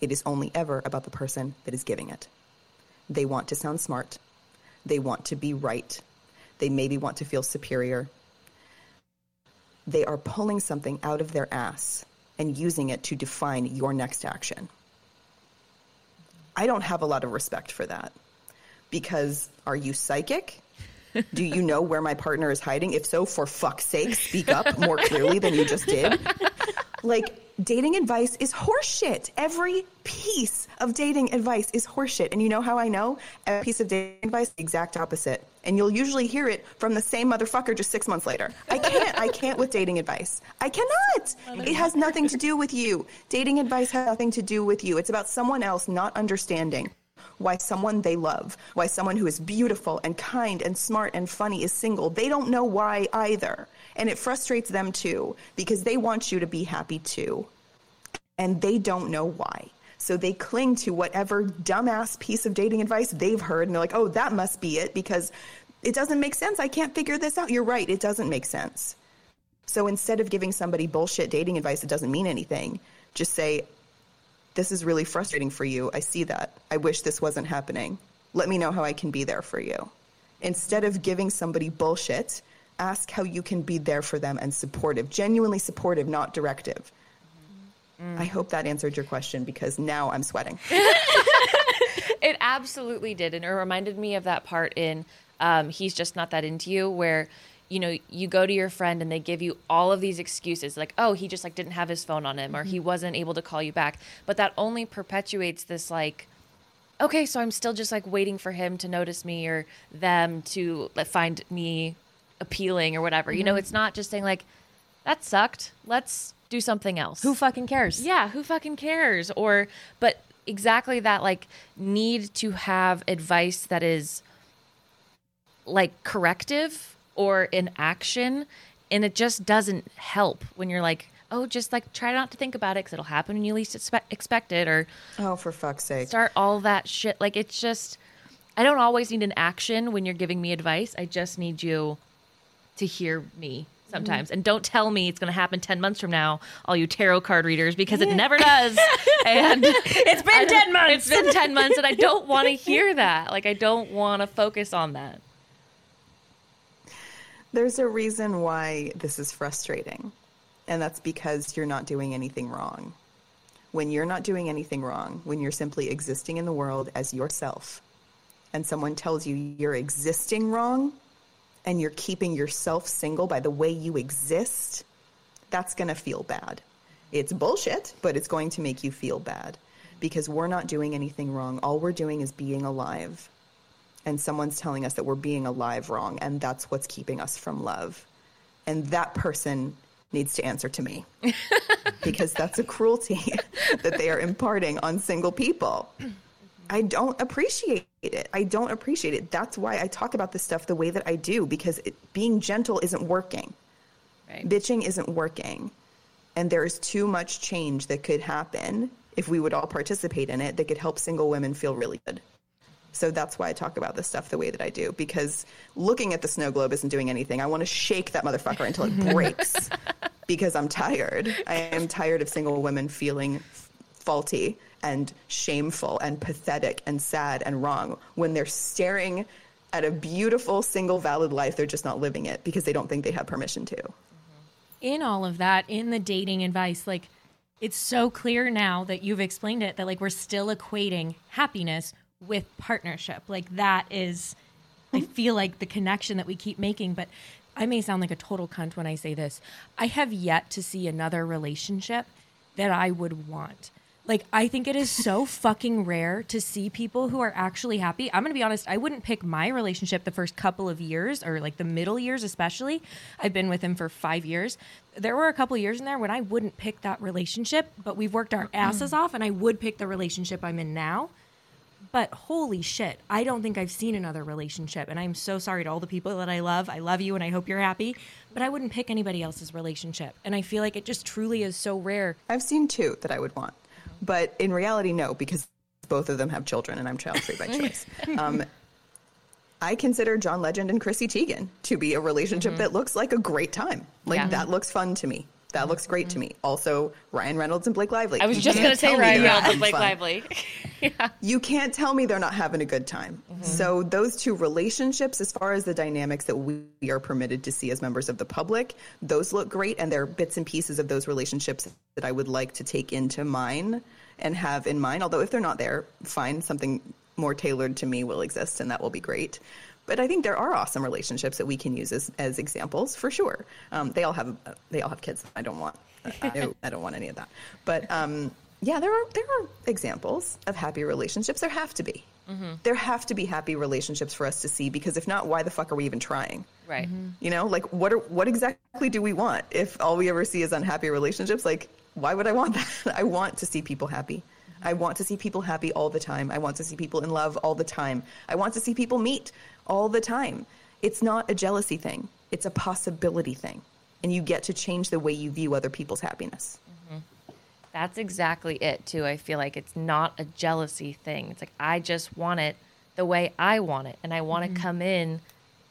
[SPEAKER 3] It is only ever about the person that is giving it. They want to sound smart. They want to be right. They maybe want to feel superior. They are pulling something out of their ass and using it to define your next action. I don't have a lot of respect for that because are you psychic? Do you know where my partner is hiding? If so, for fuck's sake, speak up more clearly than you just did. Like, dating advice is horseshit. Every piece of dating advice is horseshit. And you know how I know? Every piece of dating advice, the exact opposite. And you'll usually hear it from the same motherfucker just six months later. I can't. I can't with dating advice. I cannot. It has nothing to do with you. Dating advice has nothing to do with you. It's about someone else not understanding why someone they love, why someone who is beautiful and kind and smart and funny is single. They don't know why either. And it frustrates them too because they want you to be happy too. And they don't know why. So they cling to whatever dumbass piece of dating advice they've heard and they're like, oh, that must be it because it doesn't make sense. I can't figure this out. You're right. It doesn't make sense. So instead of giving somebody bullshit dating advice that doesn't mean anything, just say, this is really frustrating for you. I see that. I wish this wasn't happening. Let me know how I can be there for you. Instead of giving somebody bullshit, ask how you can be there for them and supportive, genuinely supportive, not directive. I hope that answered your question because now I'm sweating.
[SPEAKER 2] It absolutely did. And it reminded me of that part in um, He's Just Not That Into You, where, you know, you go to your friend and they give you all of these excuses, like, oh, he just like didn't have his phone on him or he mm-hmm. wasn't able to call you back. But that only perpetuates this like, okay, so I'm still just like waiting for him to notice me or them to like, find me appealing or whatever. You know, mm-hmm. it's not just saying like, that sucked. Let's do something else.
[SPEAKER 4] Who fucking cares?
[SPEAKER 2] Yeah, who fucking cares? Or, but exactly that, like, need to have advice that is like corrective or in action. And it just doesn't help when you're like, oh, just like try not to think about it because it'll happen when you least expect, expect it or
[SPEAKER 3] Oh, for fuck's sake.
[SPEAKER 2] start all that shit. Like, it's just, I don't always need an action when you're giving me advice. I just need you to hear me sometimes. Mm-hmm. And don't tell me it's going to happen 10 months from now, all you tarot card readers, because it never does. and
[SPEAKER 1] It's been 10 months.
[SPEAKER 2] it's been 10 months, and I don't want to hear that. Like, I don't want to focus on that.
[SPEAKER 3] There's a reason why this is frustrating, and that's because you're not doing anything wrong. When you're not doing anything wrong, when you're simply existing in the world as yourself, and someone tells you you're existing wrong and you're keeping yourself single by the way you exist, that's going to feel bad. It's bullshit, but it's going to make you feel bad because we're not doing anything wrong. All we're doing is being alive and someone's telling us that we're being alive wrong, and that's what's keeping us from love. And that person needs to answer to me because that's a cruelty that they are imparting on single people. I don't appreciate it. I don't appreciate it. That's why I talk about this stuff the way that I do because it, being gentle isn't working.
[SPEAKER 2] Right.
[SPEAKER 3] Bitching isn't working. And there's too much change that could happen if we would all participate in it that could help single women feel really good. So that's why I talk about this stuff the way that I do because looking at the snow globe isn't doing anything. I want to shake that motherfucker until it breaks because I'm tired. I am tired of single women feeling faulty and shameful and pathetic and sad and wrong when they're staring at a beautiful single valid life they're just not living it because they don't think they have permission to. Mm-hmm.
[SPEAKER 5] in all of that, in the dating advice, like it's so clear now that you've explained it that like we're still equating happiness with partnership. Like that is, I hmm. feel like the connection that we keep making. But I may sound like a total cunt when I say this. I have yet to see another relationship that I would want. Like, I think it is so fucking rare to see people who are actually happy. I'm gonna be honest, I wouldn't pick my relationship the first couple of years or like the middle years, especially. I've been with him for five years. There were a couple years in there when I wouldn't pick that relationship, but we've worked our asses off and I would pick the relationship I'm in now. But holy shit, I don't think I've seen another relationship. And I'm so sorry to all the people that I love. I love you and I hope you're happy. But I wouldn't pick anybody else's relationship. And I feel like it just truly is so rare.
[SPEAKER 3] I've seen two that I would want, but in reality, no, because both of them have children and I'm child free by choice. Um, I consider John Legend and Chrissy Teigen to be a relationship that looks like a great time. Like
[SPEAKER 2] Yeah.
[SPEAKER 3] that looks fun to me. That looks great to me. Mm-hmm. Also, Ryan Reynolds and Blake Lively.
[SPEAKER 2] I was
[SPEAKER 3] You
[SPEAKER 2] just going to say
[SPEAKER 3] tell
[SPEAKER 2] Ryan Reynolds and Blake
[SPEAKER 3] fun.
[SPEAKER 2] Lively.
[SPEAKER 3] You can't tell me they're not having a good time. Mm-hmm. So those two relationships, as far as the dynamics that we are permitted to see as members of the public, those look great, and there are bits and pieces of those relationships that I would like to take into mine and have in mind. Although if they're not there, fine, something more tailored to me will exist, and that will be great. But I think there are awesome relationships that we can use as, as examples for sure. Um, they all have they all have kids. I don't want I, don't- I don't want any of that. But um, yeah, there are there are examples of happy relationships. There have to be. There have to be happy relationships for us to see because if not, why the fuck are we even trying?
[SPEAKER 2] right.
[SPEAKER 3] You know, like what are what exactly do we want if all we ever see is unhappy relationships? Like, why would I want that? I want to see people happy. I want to see people happy all the time. I want to see people in love all the time. I want to see people meet all the time. It's not a jealousy thing. It's a possibility thing. And you get to change the way you view other people's happiness. Mm-hmm.
[SPEAKER 2] That's exactly it, too. I feel like it's not a jealousy thing. It's like, I just want it the way I want it. And I want to mm-hmm. come in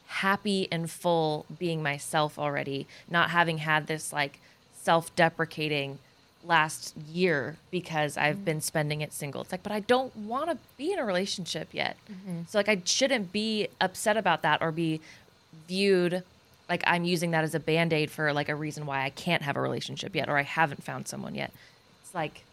[SPEAKER 2] happy and full being myself already, not having had this like self deprecating last year because I've mm-hmm. been spending it single. It's like, but I don't want to be in a relationship yet. Mm-hmm. So, like, I shouldn't be upset about that or be viewed like I'm using that as a band aid for like a reason why I can't have a relationship yet or I haven't found someone yet. It's like,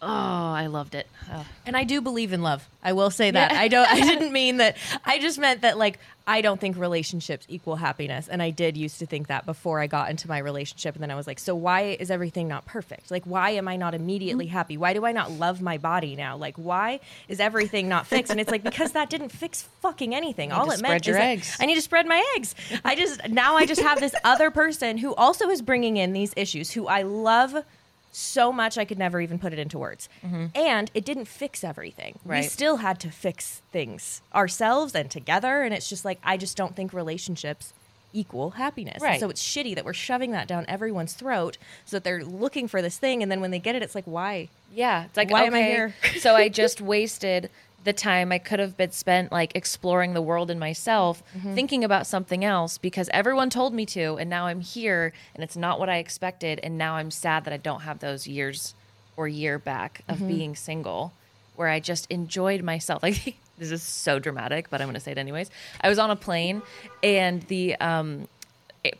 [SPEAKER 2] oh, I loved it. Ugh.
[SPEAKER 1] And I do believe in love. I will say that. I don't I didn't mean that. I just meant that like I don't think relationships equal happiness. And I did used to think that before I got into my relationship and then I was like, so why is everything not perfect? Like why am I not immediately mm-hmm. happy? Why do I not love my body now? Like why is everything not fixed? And it's like because that didn't fix fucking anything. All it meant
[SPEAKER 2] your
[SPEAKER 1] is. I need to spread my eggs. I just now I just have this other person who also is bringing in these issues who I love so much I could never even put it into words. Mm-hmm. And it didn't fix everything. We still had to fix things ourselves and together. And it's just like, I just don't think relationships equal happiness.
[SPEAKER 2] Right.
[SPEAKER 1] So it's shitty that we're shoving that down everyone's throat so that they're looking for this thing. And then when they get it, it's like, why?
[SPEAKER 2] Yeah, it's like
[SPEAKER 1] Why am I here?
[SPEAKER 2] so I just wasted the time I could have been spent like exploring the world and myself, thinking about something else because everyone told me to, and now I'm here and it's not what I expected, and now I'm sad that I don't have those years or year back of being single, where I just enjoyed myself. Like this is so dramatic, but I'm to say it anyways. I was on a plane, and the um,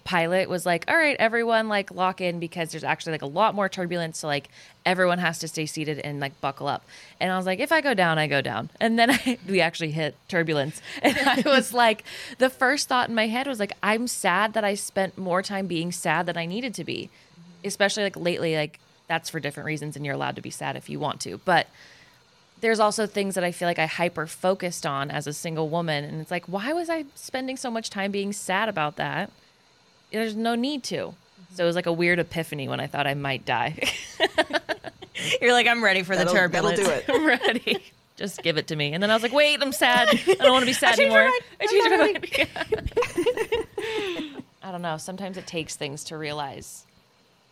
[SPEAKER 2] pilot was like, "All right, everyone, like lock in because there's actually like a lot more turbulence, so like everyone has to stay seated and like buckle up." And I was like, "If I go down, I go down." And then I, we actually hit turbulence, and I was like, the first thought in my head was like, "I'm sad that I spent more time being sad than I needed to be, especially like lately. Like that's for different reasons, and you're allowed to be sad if you want to, but." there's also things that I feel like I hyper focused on as a single woman. And it's like, why was I spending so much time being sad about that? There's no need to. So it was like a weird epiphany when I thought I might die.
[SPEAKER 1] You're like, I'm ready for the
[SPEAKER 3] That'll, that'll
[SPEAKER 1] turbulence.
[SPEAKER 3] do it.
[SPEAKER 2] I'm ready. Just give it to me. And then I was like, wait, I'm sad. I don't want to be sad
[SPEAKER 1] changed my
[SPEAKER 2] anymore.
[SPEAKER 1] mind.
[SPEAKER 2] I changed my mind. I don't know. Sometimes it takes things to realize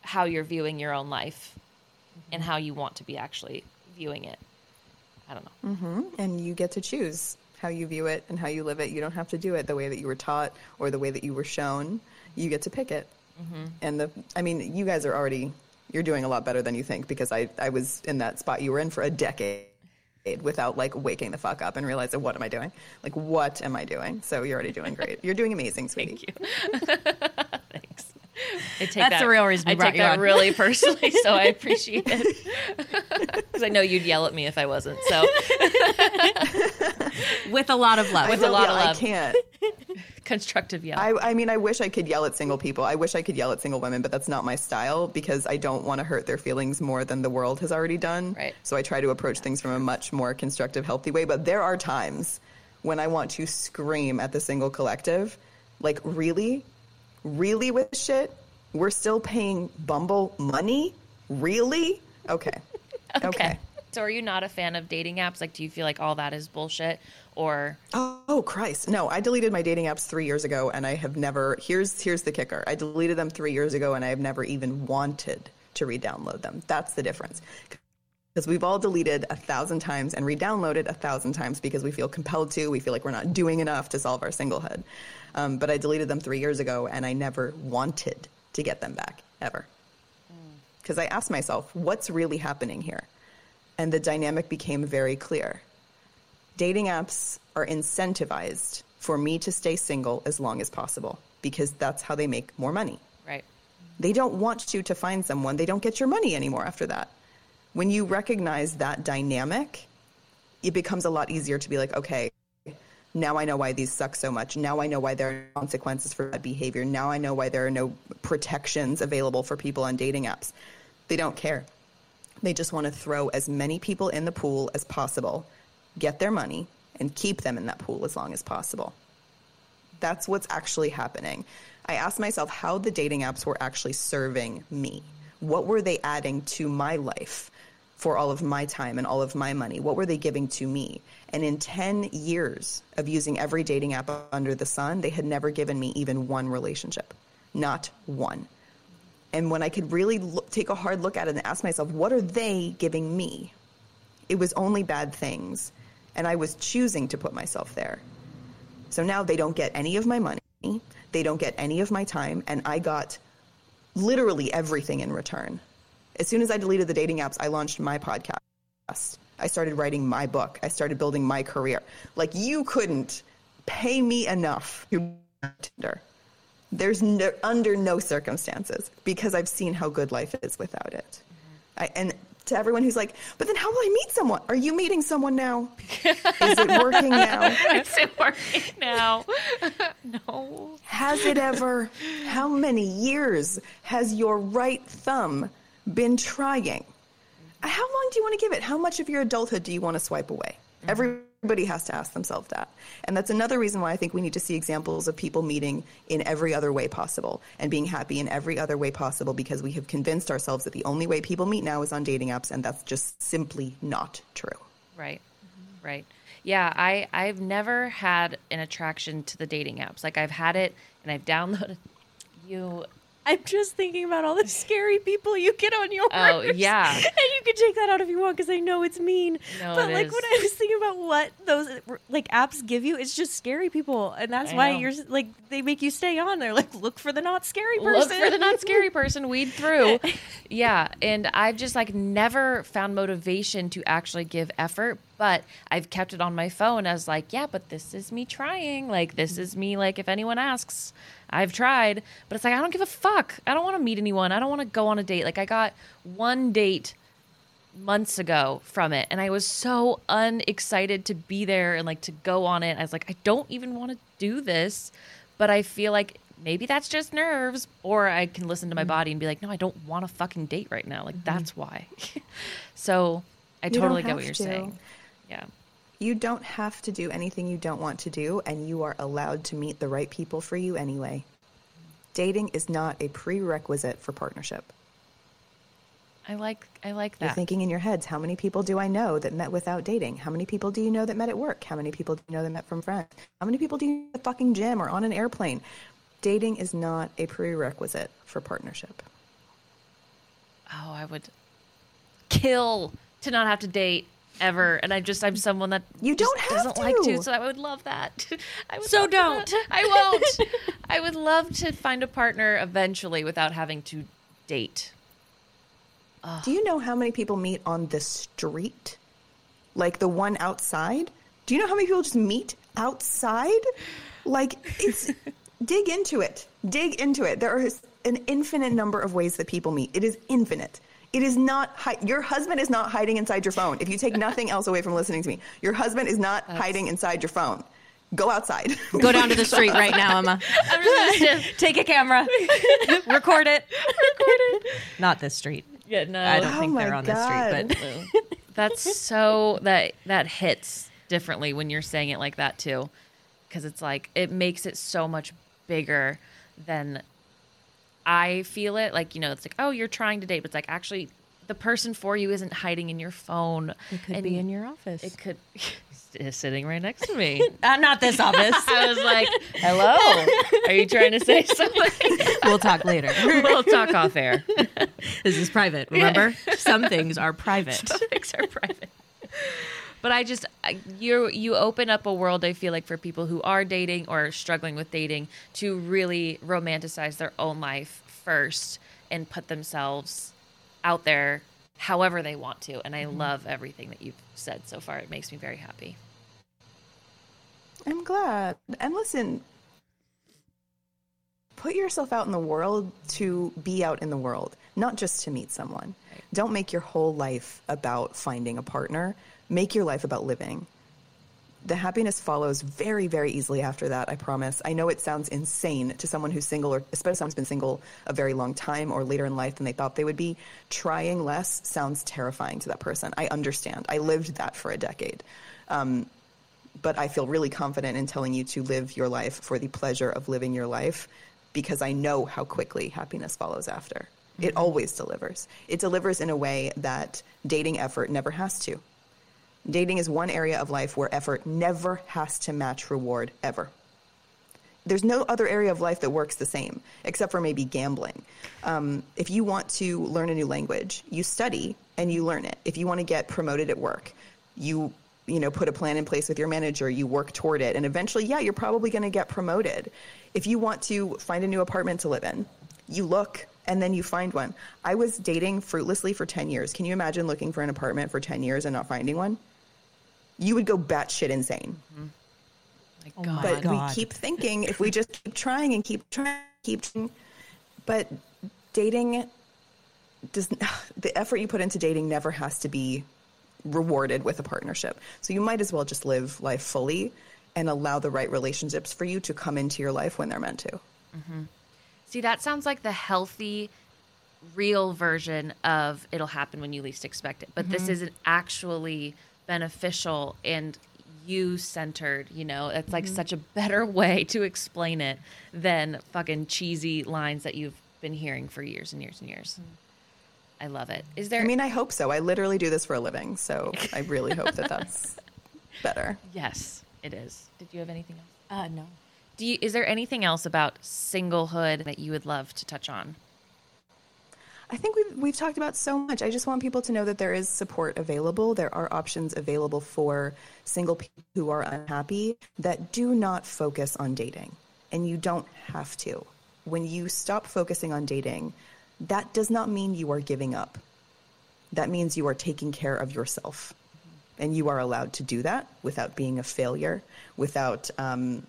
[SPEAKER 2] how you're viewing your own life and how you want to be actually viewing it. I don't know. Mm-hmm.
[SPEAKER 3] and you get to choose how you view it and how you live it. You don't have to do it the way that you were taught or the way that you were shown. You get to pick it. Mm-hmm. And the, I mean, you guys are already, you're doing a lot better than you think because I, I was in that spot you were in for a decade without like waking the fuck up and realizing what am I doing? Like, what am I doing? So you're already doing great. You're doing amazing, sweetie. Thank you.
[SPEAKER 2] Thanks. I take
[SPEAKER 1] That's
[SPEAKER 2] that,
[SPEAKER 1] the real reason we
[SPEAKER 2] I
[SPEAKER 1] brought
[SPEAKER 2] take
[SPEAKER 1] you
[SPEAKER 2] that
[SPEAKER 1] on.
[SPEAKER 2] really personally, so I appreciate it. Because I know you'd yell at me if I wasn't. So
[SPEAKER 1] With a lot of love.
[SPEAKER 2] With a lot
[SPEAKER 3] yell,
[SPEAKER 2] of love, I
[SPEAKER 3] can't.
[SPEAKER 2] Constructive yell.
[SPEAKER 3] I, I mean, I wish I could yell at single people. I wish I could yell at single women, but that's not my style because I don't want to hurt their feelings more than the world has already done.
[SPEAKER 2] Right.
[SPEAKER 3] So I try to approach things from a much more constructive, healthy way. But there are times when I want to scream at the single collective, like, really? Really with shit? We're still paying Bumble money? Really? Okay. okay.
[SPEAKER 2] So are you not a fan of dating apps? Like, do you feel like all that is bullshit? Or
[SPEAKER 3] Oh Christ! No, I deleted my dating apps three years ago, and I have never. Here's here's the kicker: I deleted them three years ago, and I have never even wanted to re-download them. That's the difference. Because we've all deleted a thousand times and re-downloaded a thousand times because we feel compelled to. We feel like we're not doing enough to solve our singlehood. Um, but I deleted them three years ago, and I never wanted to get them back ever. Because I asked myself, what's really happening here? And the dynamic became very clear dating apps are incentivized for me to stay single as long as possible because that's how they make more money.
[SPEAKER 2] right?
[SPEAKER 3] They don't want you to find someone, they don't get your money anymore after that. When you recognize that dynamic, it becomes a lot easier to be like, okay, now I know why these suck so much. Now I know why there are consequences for that behavior. Now I know why there are no protections available for people on dating apps. They don't care. They just want to throw as many people in the pool as possible, get their money, and keep them in that pool as long as possible. That's what's actually happening. I asked myself how the dating apps were actually serving me. What were they adding to my life for all of my time and all of my money? What were they giving to me? And in 10 years of using every dating app under the sun, they had never given me even one relationship. Not one. And when I could really look, take a hard look at it and ask myself, what are they giving me? It was only bad things. And I was choosing to put myself there. So now they don't get any of my money, they don't get any of my time, and I got literally everything in return. As soon as I deleted the dating apps, I launched my podcast. I started writing my book. I started building my career. Like you couldn't pay me enough to Tinder. There's no, under no circumstances because I've seen how good life is without it. I, and to everyone who's like, but then how will I meet someone? Are you meeting someone now? Is it working now?
[SPEAKER 2] Is it working now? no.
[SPEAKER 3] Has it ever? How many years has your right thumb been trying? How long do you want to give it? How much of your adulthood do you want to swipe away? Everybody has to ask themselves that. And that's another reason why I think we need to see examples of people meeting in every other way possible and being happy in every other way possible because we have convinced ourselves that the only way people meet now is on dating apps, and that's just simply not true.
[SPEAKER 2] Right. Right. Yeah, I I've never had an attraction to the dating apps. Like I've had it and I've downloaded you
[SPEAKER 5] I'm just thinking about all the scary people you get on yours.
[SPEAKER 2] Oh, yeah.
[SPEAKER 5] and you can take that out if you want because I know it's mean.
[SPEAKER 2] No,
[SPEAKER 5] but
[SPEAKER 2] it
[SPEAKER 5] like
[SPEAKER 2] is.
[SPEAKER 5] when I was thinking about what those like apps give you, it's just scary people, and that's
[SPEAKER 2] I
[SPEAKER 5] why
[SPEAKER 2] know.
[SPEAKER 5] you're like they make you stay on. They're like look for the not scary person.
[SPEAKER 2] Look for the not scary person, weed through. Yeah. And I've just like never found motivation to actually give effort, but I've kept it on my phone as like, yeah, but this is me trying. Like, this is me, like, if anyone asks, I've tried. But it's like, I don't give a fuck. I don't want to meet anyone. I don't want to go on a date. Like, I got one date months ago from it and I was so unexcited to be there and like to go on it. I was like, I don't even want to do this, but I feel like maybe that's just nerves or I can listen to my mm-hmm. body and be like, no, I don't want a fucking date right now. Like mm-hmm. that's why. so I
[SPEAKER 3] don't
[SPEAKER 2] totally get what you're
[SPEAKER 3] to.
[SPEAKER 2] saying. Yeah.
[SPEAKER 3] You don't have to do anything you don't want to do, and you are allowed to meet the right people for you anyway. Dating is not a prerequisite for partnership.
[SPEAKER 2] I like I like that.
[SPEAKER 3] You're thinking in your heads, how many people do I know that met without dating? How many people do you know that met at work? How many people do you know that met from friends? How many people do you know at the fucking gym or on an airplane? Dating is not a prerequisite for partnership.
[SPEAKER 2] oh, I would kill to not have to date ever. And I just I'm someone that
[SPEAKER 3] You don't have
[SPEAKER 2] doesn't like to,
[SPEAKER 3] to.
[SPEAKER 2] so I would love that. I would
[SPEAKER 5] So
[SPEAKER 2] love
[SPEAKER 5] don't.
[SPEAKER 2] I won't. I would love to find a partner eventually without having to date.
[SPEAKER 3] Do you know how many people meet on the street? Like the one outside? Do you know how many people just meet outside? Like it's dig into it. Dig into it. There is an infinite number of ways that people meet. It is infinite. It is not hi- your husband is not hiding inside your phone. If you take nothing else away from listening to me, your husband is not hiding inside your phone. Go outside.
[SPEAKER 1] Go down to the street right now, Emma.
[SPEAKER 2] I'm just gonna
[SPEAKER 1] Take a camera, record it. Record it. Not this street.
[SPEAKER 2] yeah, no.
[SPEAKER 1] I don't
[SPEAKER 3] Oh
[SPEAKER 1] think they're oh on this street, but
[SPEAKER 2] That's so that that hits differently when you're saying it like that too, because it's like it makes it so much bigger than I feel it. Like you know, it's like oh, you're trying to date, but it's like actually the person for you isn't hiding in your phone.
[SPEAKER 1] it could
[SPEAKER 2] and
[SPEAKER 1] be in your office.
[SPEAKER 2] It could is sitting right next to me.
[SPEAKER 1] Uh, not this office.
[SPEAKER 2] I was like, hello. Are you trying to say something?
[SPEAKER 1] we'll talk later.
[SPEAKER 2] we'll talk off air.
[SPEAKER 1] This is private. Remember, some things are private.
[SPEAKER 2] Things are private. But I just you you open up a world I feel like for people who are dating or struggling with dating to really romanticize their own life first and put themselves out there however they want to and I mm-hmm. love everything that you've said so far. It makes me very happy.
[SPEAKER 3] I'm glad. And listen, put yourself out in the world to be out in the world, not just to meet someone. Don't make your whole life about finding a partner. Make your life about living. The happiness follows very, very easily after that, I promise. I know it sounds insane to someone who's single, or especially someone's been single a very long time or later in life than they thought they would be. Trying less sounds terrifying to that person. I understand. I lived that for a decade um, but I feel really confident in telling you to live your life for the pleasure of living your life because I know how quickly happiness follows after. It mm-hmm. always delivers. It delivers in a way that dating effort never has to. Dating is one area of life where effort never has to match reward ever. There's no other area of life that works the same, except for maybe gambling. Um, if you want to learn a new language, you study and you learn it. If you want to get promoted at work, you you know put a plan in place with your manager. You work toward it, and eventually, yeah, you're probably going to get promoted. If you want to find a new apartment to live in, you look and then you find one. I was dating fruitlessly for 10 years. Can you imagine looking for an apartment for 10 years and not finding one? You would go batshit insane. Mm-hmm.
[SPEAKER 2] Oh my
[SPEAKER 1] Oh
[SPEAKER 2] God.
[SPEAKER 3] But
[SPEAKER 1] God.
[SPEAKER 3] we keep thinking if we just keep trying and keep trying, keep trying. But dating does the effort you put into dating never has to be rewarded with a partnership. So you might as well just live life fully and allow the right relationships for you to come into your life when they're meant to. Mm-hmm.
[SPEAKER 2] See, that sounds like the healthy, real version of it'll happen when you least expect it. But this mm-hmm. isn't actually beneficial and you centered, you know? It's like such a better way to explain it than fucking cheesy lines that you've been hearing for years and years and years. I love it. Is there
[SPEAKER 3] I mean, I hope so. I literally do this for a living, so I really hope that that's better.
[SPEAKER 2] Yes, it is. Did you have anything else?
[SPEAKER 5] Uh, no.
[SPEAKER 2] Do you, is there anything else about singlehood that you would love to touch on?
[SPEAKER 3] I think we've, we've talked about so much. I just want people to know that there is support available. There are options available for single people who are unhappy that do not focus on dating. And you don't have to. When you stop focusing on dating, that does not mean you are giving up. That means you are taking care of yourself. And you are allowed to do that without being a failure, without, um,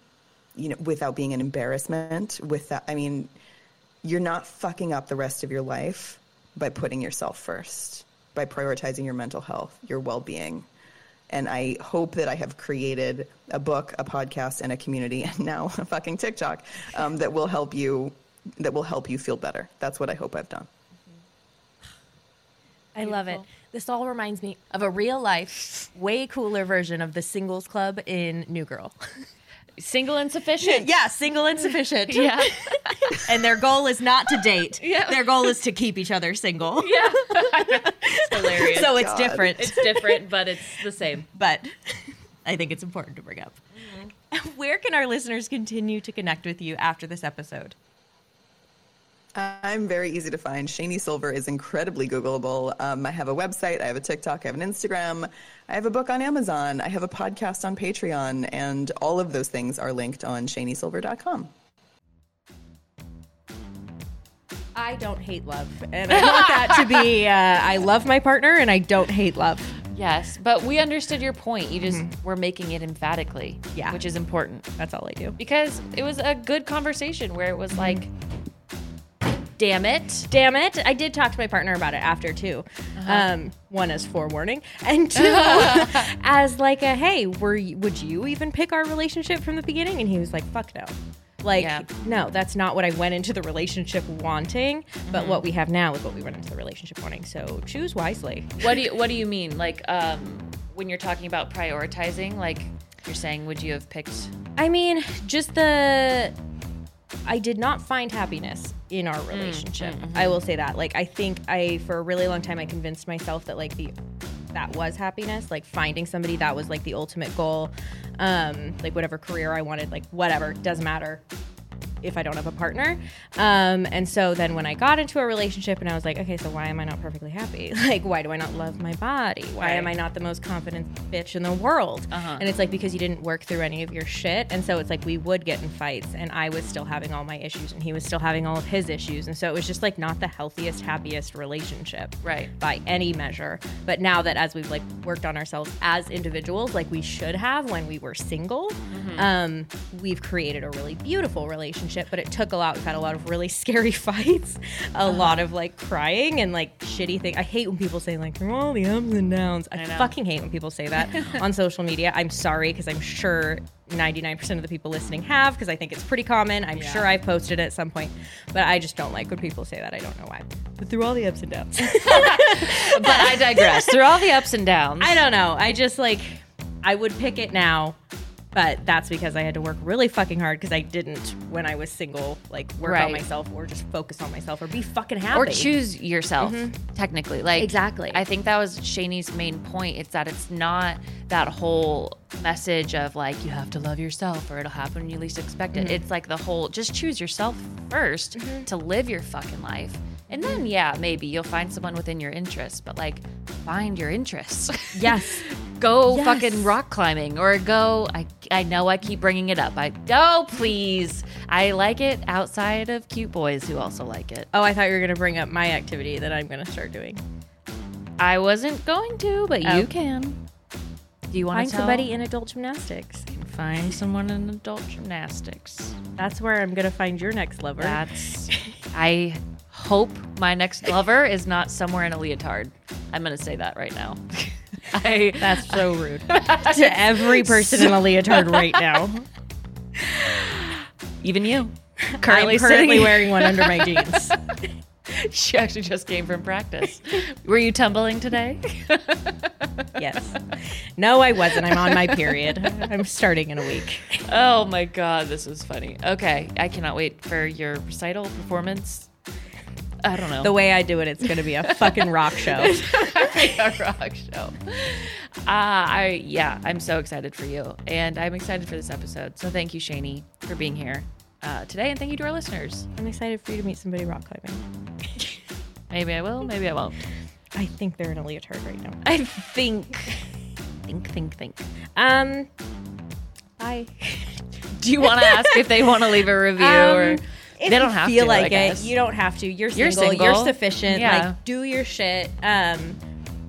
[SPEAKER 3] you know, without being an embarrassment. Without, I mean, you're not fucking up the rest of your life by putting yourself first, by prioritizing your mental health, your well being. And I hope that I have created a book, a podcast, and a community, and now a fucking TikTok um, that will help you. That will help you feel better. That's what I hope I've done.
[SPEAKER 1] I love it. This all reminds me of a real life, way cooler version of the singles club in New Girl.
[SPEAKER 2] Single and sufficient.
[SPEAKER 1] yeah, single and sufficient.
[SPEAKER 2] Yeah.
[SPEAKER 1] and their goal is not to date.
[SPEAKER 2] Yeah.
[SPEAKER 1] Their goal is to keep each other single.
[SPEAKER 2] Yeah. it's hilarious.
[SPEAKER 1] So it's
[SPEAKER 3] God.
[SPEAKER 1] different.
[SPEAKER 2] it's different, but it's the same.
[SPEAKER 1] but I think it's important to bring up. Mm-hmm. Where can our listeners continue to connect with you after this episode?
[SPEAKER 3] I'm very easy to find. Shani Silver is incredibly Googleable. Um, I have a website, I have a TikTok, I have an Instagram, I have a book on Amazon, I have a podcast on Patreon, and all of those things are linked on shanisilver.com.
[SPEAKER 1] I don't hate love. And I want that to be uh, I love my partner and I don't hate love.
[SPEAKER 2] Yes, but we understood your point. You just were making it emphatically.
[SPEAKER 1] Yeah.
[SPEAKER 2] Which is important.
[SPEAKER 1] That's all I do.
[SPEAKER 2] Because it was a good conversation where it was like, damn it.
[SPEAKER 1] Damn it. I did talk to my partner about it after too. Um, one as forewarning, and two as like a hey, were you, would you even pick our relationship from the beginning? And he was like, fuck no. Like,
[SPEAKER 2] Yeah.
[SPEAKER 1] no, that's not what I went into the relationship wanting, but what we have now is what we went into the relationship wanting. So choose wisely.
[SPEAKER 2] What do you what do you mean? Like um when you're talking about prioritizing, like you're saying would you have picked
[SPEAKER 1] I mean, just the I did not find happiness in our mm, mm, relationship. Mm-hmm. I will say that. Like I think I for a really long time I convinced myself that like the that was happiness, like finding somebody that was like the ultimate goal. Um like whatever career I wanted, like whatever, doesn't matter if I don't have a partner. Um, and so then when I got into a relationship and I was like, okay, so why am I not perfectly happy? Like, why do I not love my body? Why am I not the most confident bitch in the world?
[SPEAKER 2] Uh-huh.
[SPEAKER 1] And it's like because you didn't work through any of your shit. And so it's like we would get in fights and I was still having all my issues and he was still having all of his issues. And so it was just like not the healthiest, happiest relationship.
[SPEAKER 2] Right.
[SPEAKER 1] By any measure. But now that as we've like worked on ourselves as individuals, like we should have when we were single, um, we've created a really beautiful relationship. But it took a lot. We've had a lot of really scary fights, a uh-huh. lot of like crying and like shitty things. I hate when people say like through all the ups and downs. I,
[SPEAKER 2] I
[SPEAKER 1] fucking hate when people say that on social media. I'm sorry because I'm sure 99% of the people listening have because I think it's pretty common. I'm sure I've posted it at some point, but I just don't like when people say that. I don't know why. But through all the ups and downs.
[SPEAKER 2] But I digress. Through all the ups and downs.
[SPEAKER 1] I don't know. I just like I would pick it now, but that's because I had to work really fucking hard because I didn't when I was single, like work
[SPEAKER 2] Right.
[SPEAKER 1] on myself or just focus on myself or be fucking happy.
[SPEAKER 2] or choose yourself mm-hmm. technically like
[SPEAKER 1] Exactly.
[SPEAKER 2] i think that was shani's main point it's that it's not that whole message of like you have to love yourself or it'll happen when you least expect it mm-hmm. it's like the whole just choose yourself 1st mm-hmm. to live your fucking life and then yeah maybe you'll find someone within your interests but like find your interests
[SPEAKER 1] Yes.
[SPEAKER 2] go
[SPEAKER 1] Yes.
[SPEAKER 2] fucking rock climbing or go I, I know i keep bringing it up i go please i like it outside of cute boys who also like it
[SPEAKER 1] Oh, I thought you were gonna bring up my activity that I'm gonna start doing.
[SPEAKER 2] I wasn't going to, but
[SPEAKER 1] Oh.
[SPEAKER 2] you can. Do you want
[SPEAKER 1] Find
[SPEAKER 2] to tell?
[SPEAKER 1] somebody in adult gymnastics.
[SPEAKER 2] Find someone in adult gymnastics.
[SPEAKER 1] That's where I'm gonna find your next lover.
[SPEAKER 2] That's. I hope my next lover is not somewhere in a leotard. I'm gonna say that right now. I.
[SPEAKER 1] That's so rude to every person in a leotard right now.
[SPEAKER 2] Even you.
[SPEAKER 1] Currently, currently wearing one under my jeans.
[SPEAKER 2] She actually just came from practice. Were you tumbling today?
[SPEAKER 1] Yes. No, I wasn't. I'm on my period. I'm starting in a week.
[SPEAKER 2] oh my god, this is funny. Okay, I cannot wait for your recital performance. I don't know.
[SPEAKER 1] The way I do it, it's gonna be a fucking rock show.
[SPEAKER 2] a rock show. Uh, I yeah, I'm so excited for you, and I'm excited for this episode. So thank you, Shani. for being here uh, today, and thank you to our listeners.
[SPEAKER 1] I'm excited for you to meet somebody rock climbing.
[SPEAKER 2] Maybe I will, maybe I won't.
[SPEAKER 1] I think they're in a leotard right now.
[SPEAKER 2] I think, think, think, think.
[SPEAKER 1] Um, bye.
[SPEAKER 2] Do you want to ask if they want to leave a review or
[SPEAKER 1] Um, if
[SPEAKER 2] they don't have
[SPEAKER 1] feel
[SPEAKER 2] to?
[SPEAKER 1] Like it, you don't have to. You're
[SPEAKER 2] You're
[SPEAKER 1] single. You're, sufficient.
[SPEAKER 2] Yeah.
[SPEAKER 1] Like, do your shit. Um,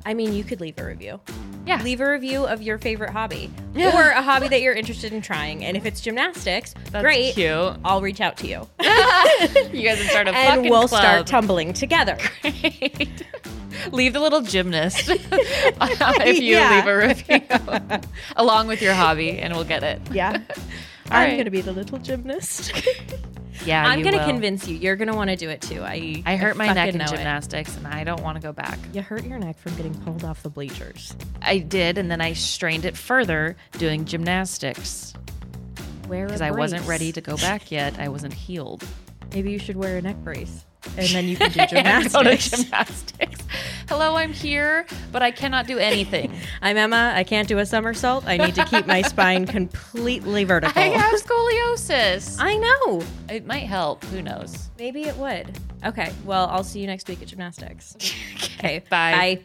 [SPEAKER 1] I mean, you could leave a review.
[SPEAKER 2] Yeah.
[SPEAKER 1] Leave a review of your favorite hobby
[SPEAKER 2] Yeah.
[SPEAKER 1] or a hobby that you're interested in trying. And if it's gymnastics,
[SPEAKER 2] That's
[SPEAKER 1] great.
[SPEAKER 2] cute.
[SPEAKER 1] I'll reach out to you,
[SPEAKER 2] You guys can start a
[SPEAKER 1] and we'll
[SPEAKER 2] club.
[SPEAKER 1] start tumbling together.
[SPEAKER 2] leave the little gymnast if you
[SPEAKER 1] Yeah.
[SPEAKER 2] leave a review along with your hobby, and we'll get it.
[SPEAKER 1] Yeah.
[SPEAKER 2] All
[SPEAKER 1] I'm
[SPEAKER 2] right.
[SPEAKER 1] gonna be the little gymnast.
[SPEAKER 2] Yeah,
[SPEAKER 1] I'm gonna
[SPEAKER 2] will.
[SPEAKER 1] convince you. You're gonna want to do it too. I
[SPEAKER 2] I hurt my neck in
[SPEAKER 1] know it.
[SPEAKER 2] gymnastics, and I don't want to go back.
[SPEAKER 1] You hurt your neck from getting pulled off the bleachers.
[SPEAKER 2] I did, and then I strained it further doing gymnastics
[SPEAKER 1] Wear
[SPEAKER 2] because I wasn't ready to go back yet. I wasn't healed.
[SPEAKER 1] Maybe you should wear a neck brace, and then you can do
[SPEAKER 2] And go to
[SPEAKER 1] gymnastics.
[SPEAKER 2] gymnastics. Hello, I'm here, but I cannot do anything.
[SPEAKER 1] I'm Emma. I can't do a somersault. I need to keep my spine completely vertical.
[SPEAKER 2] I have scoliosis.
[SPEAKER 1] I know.
[SPEAKER 2] It might help. Who knows?
[SPEAKER 1] Maybe it would. Okay. Well, I'll see you next week at gymnastics. Okay.
[SPEAKER 2] Bye.
[SPEAKER 1] Bye.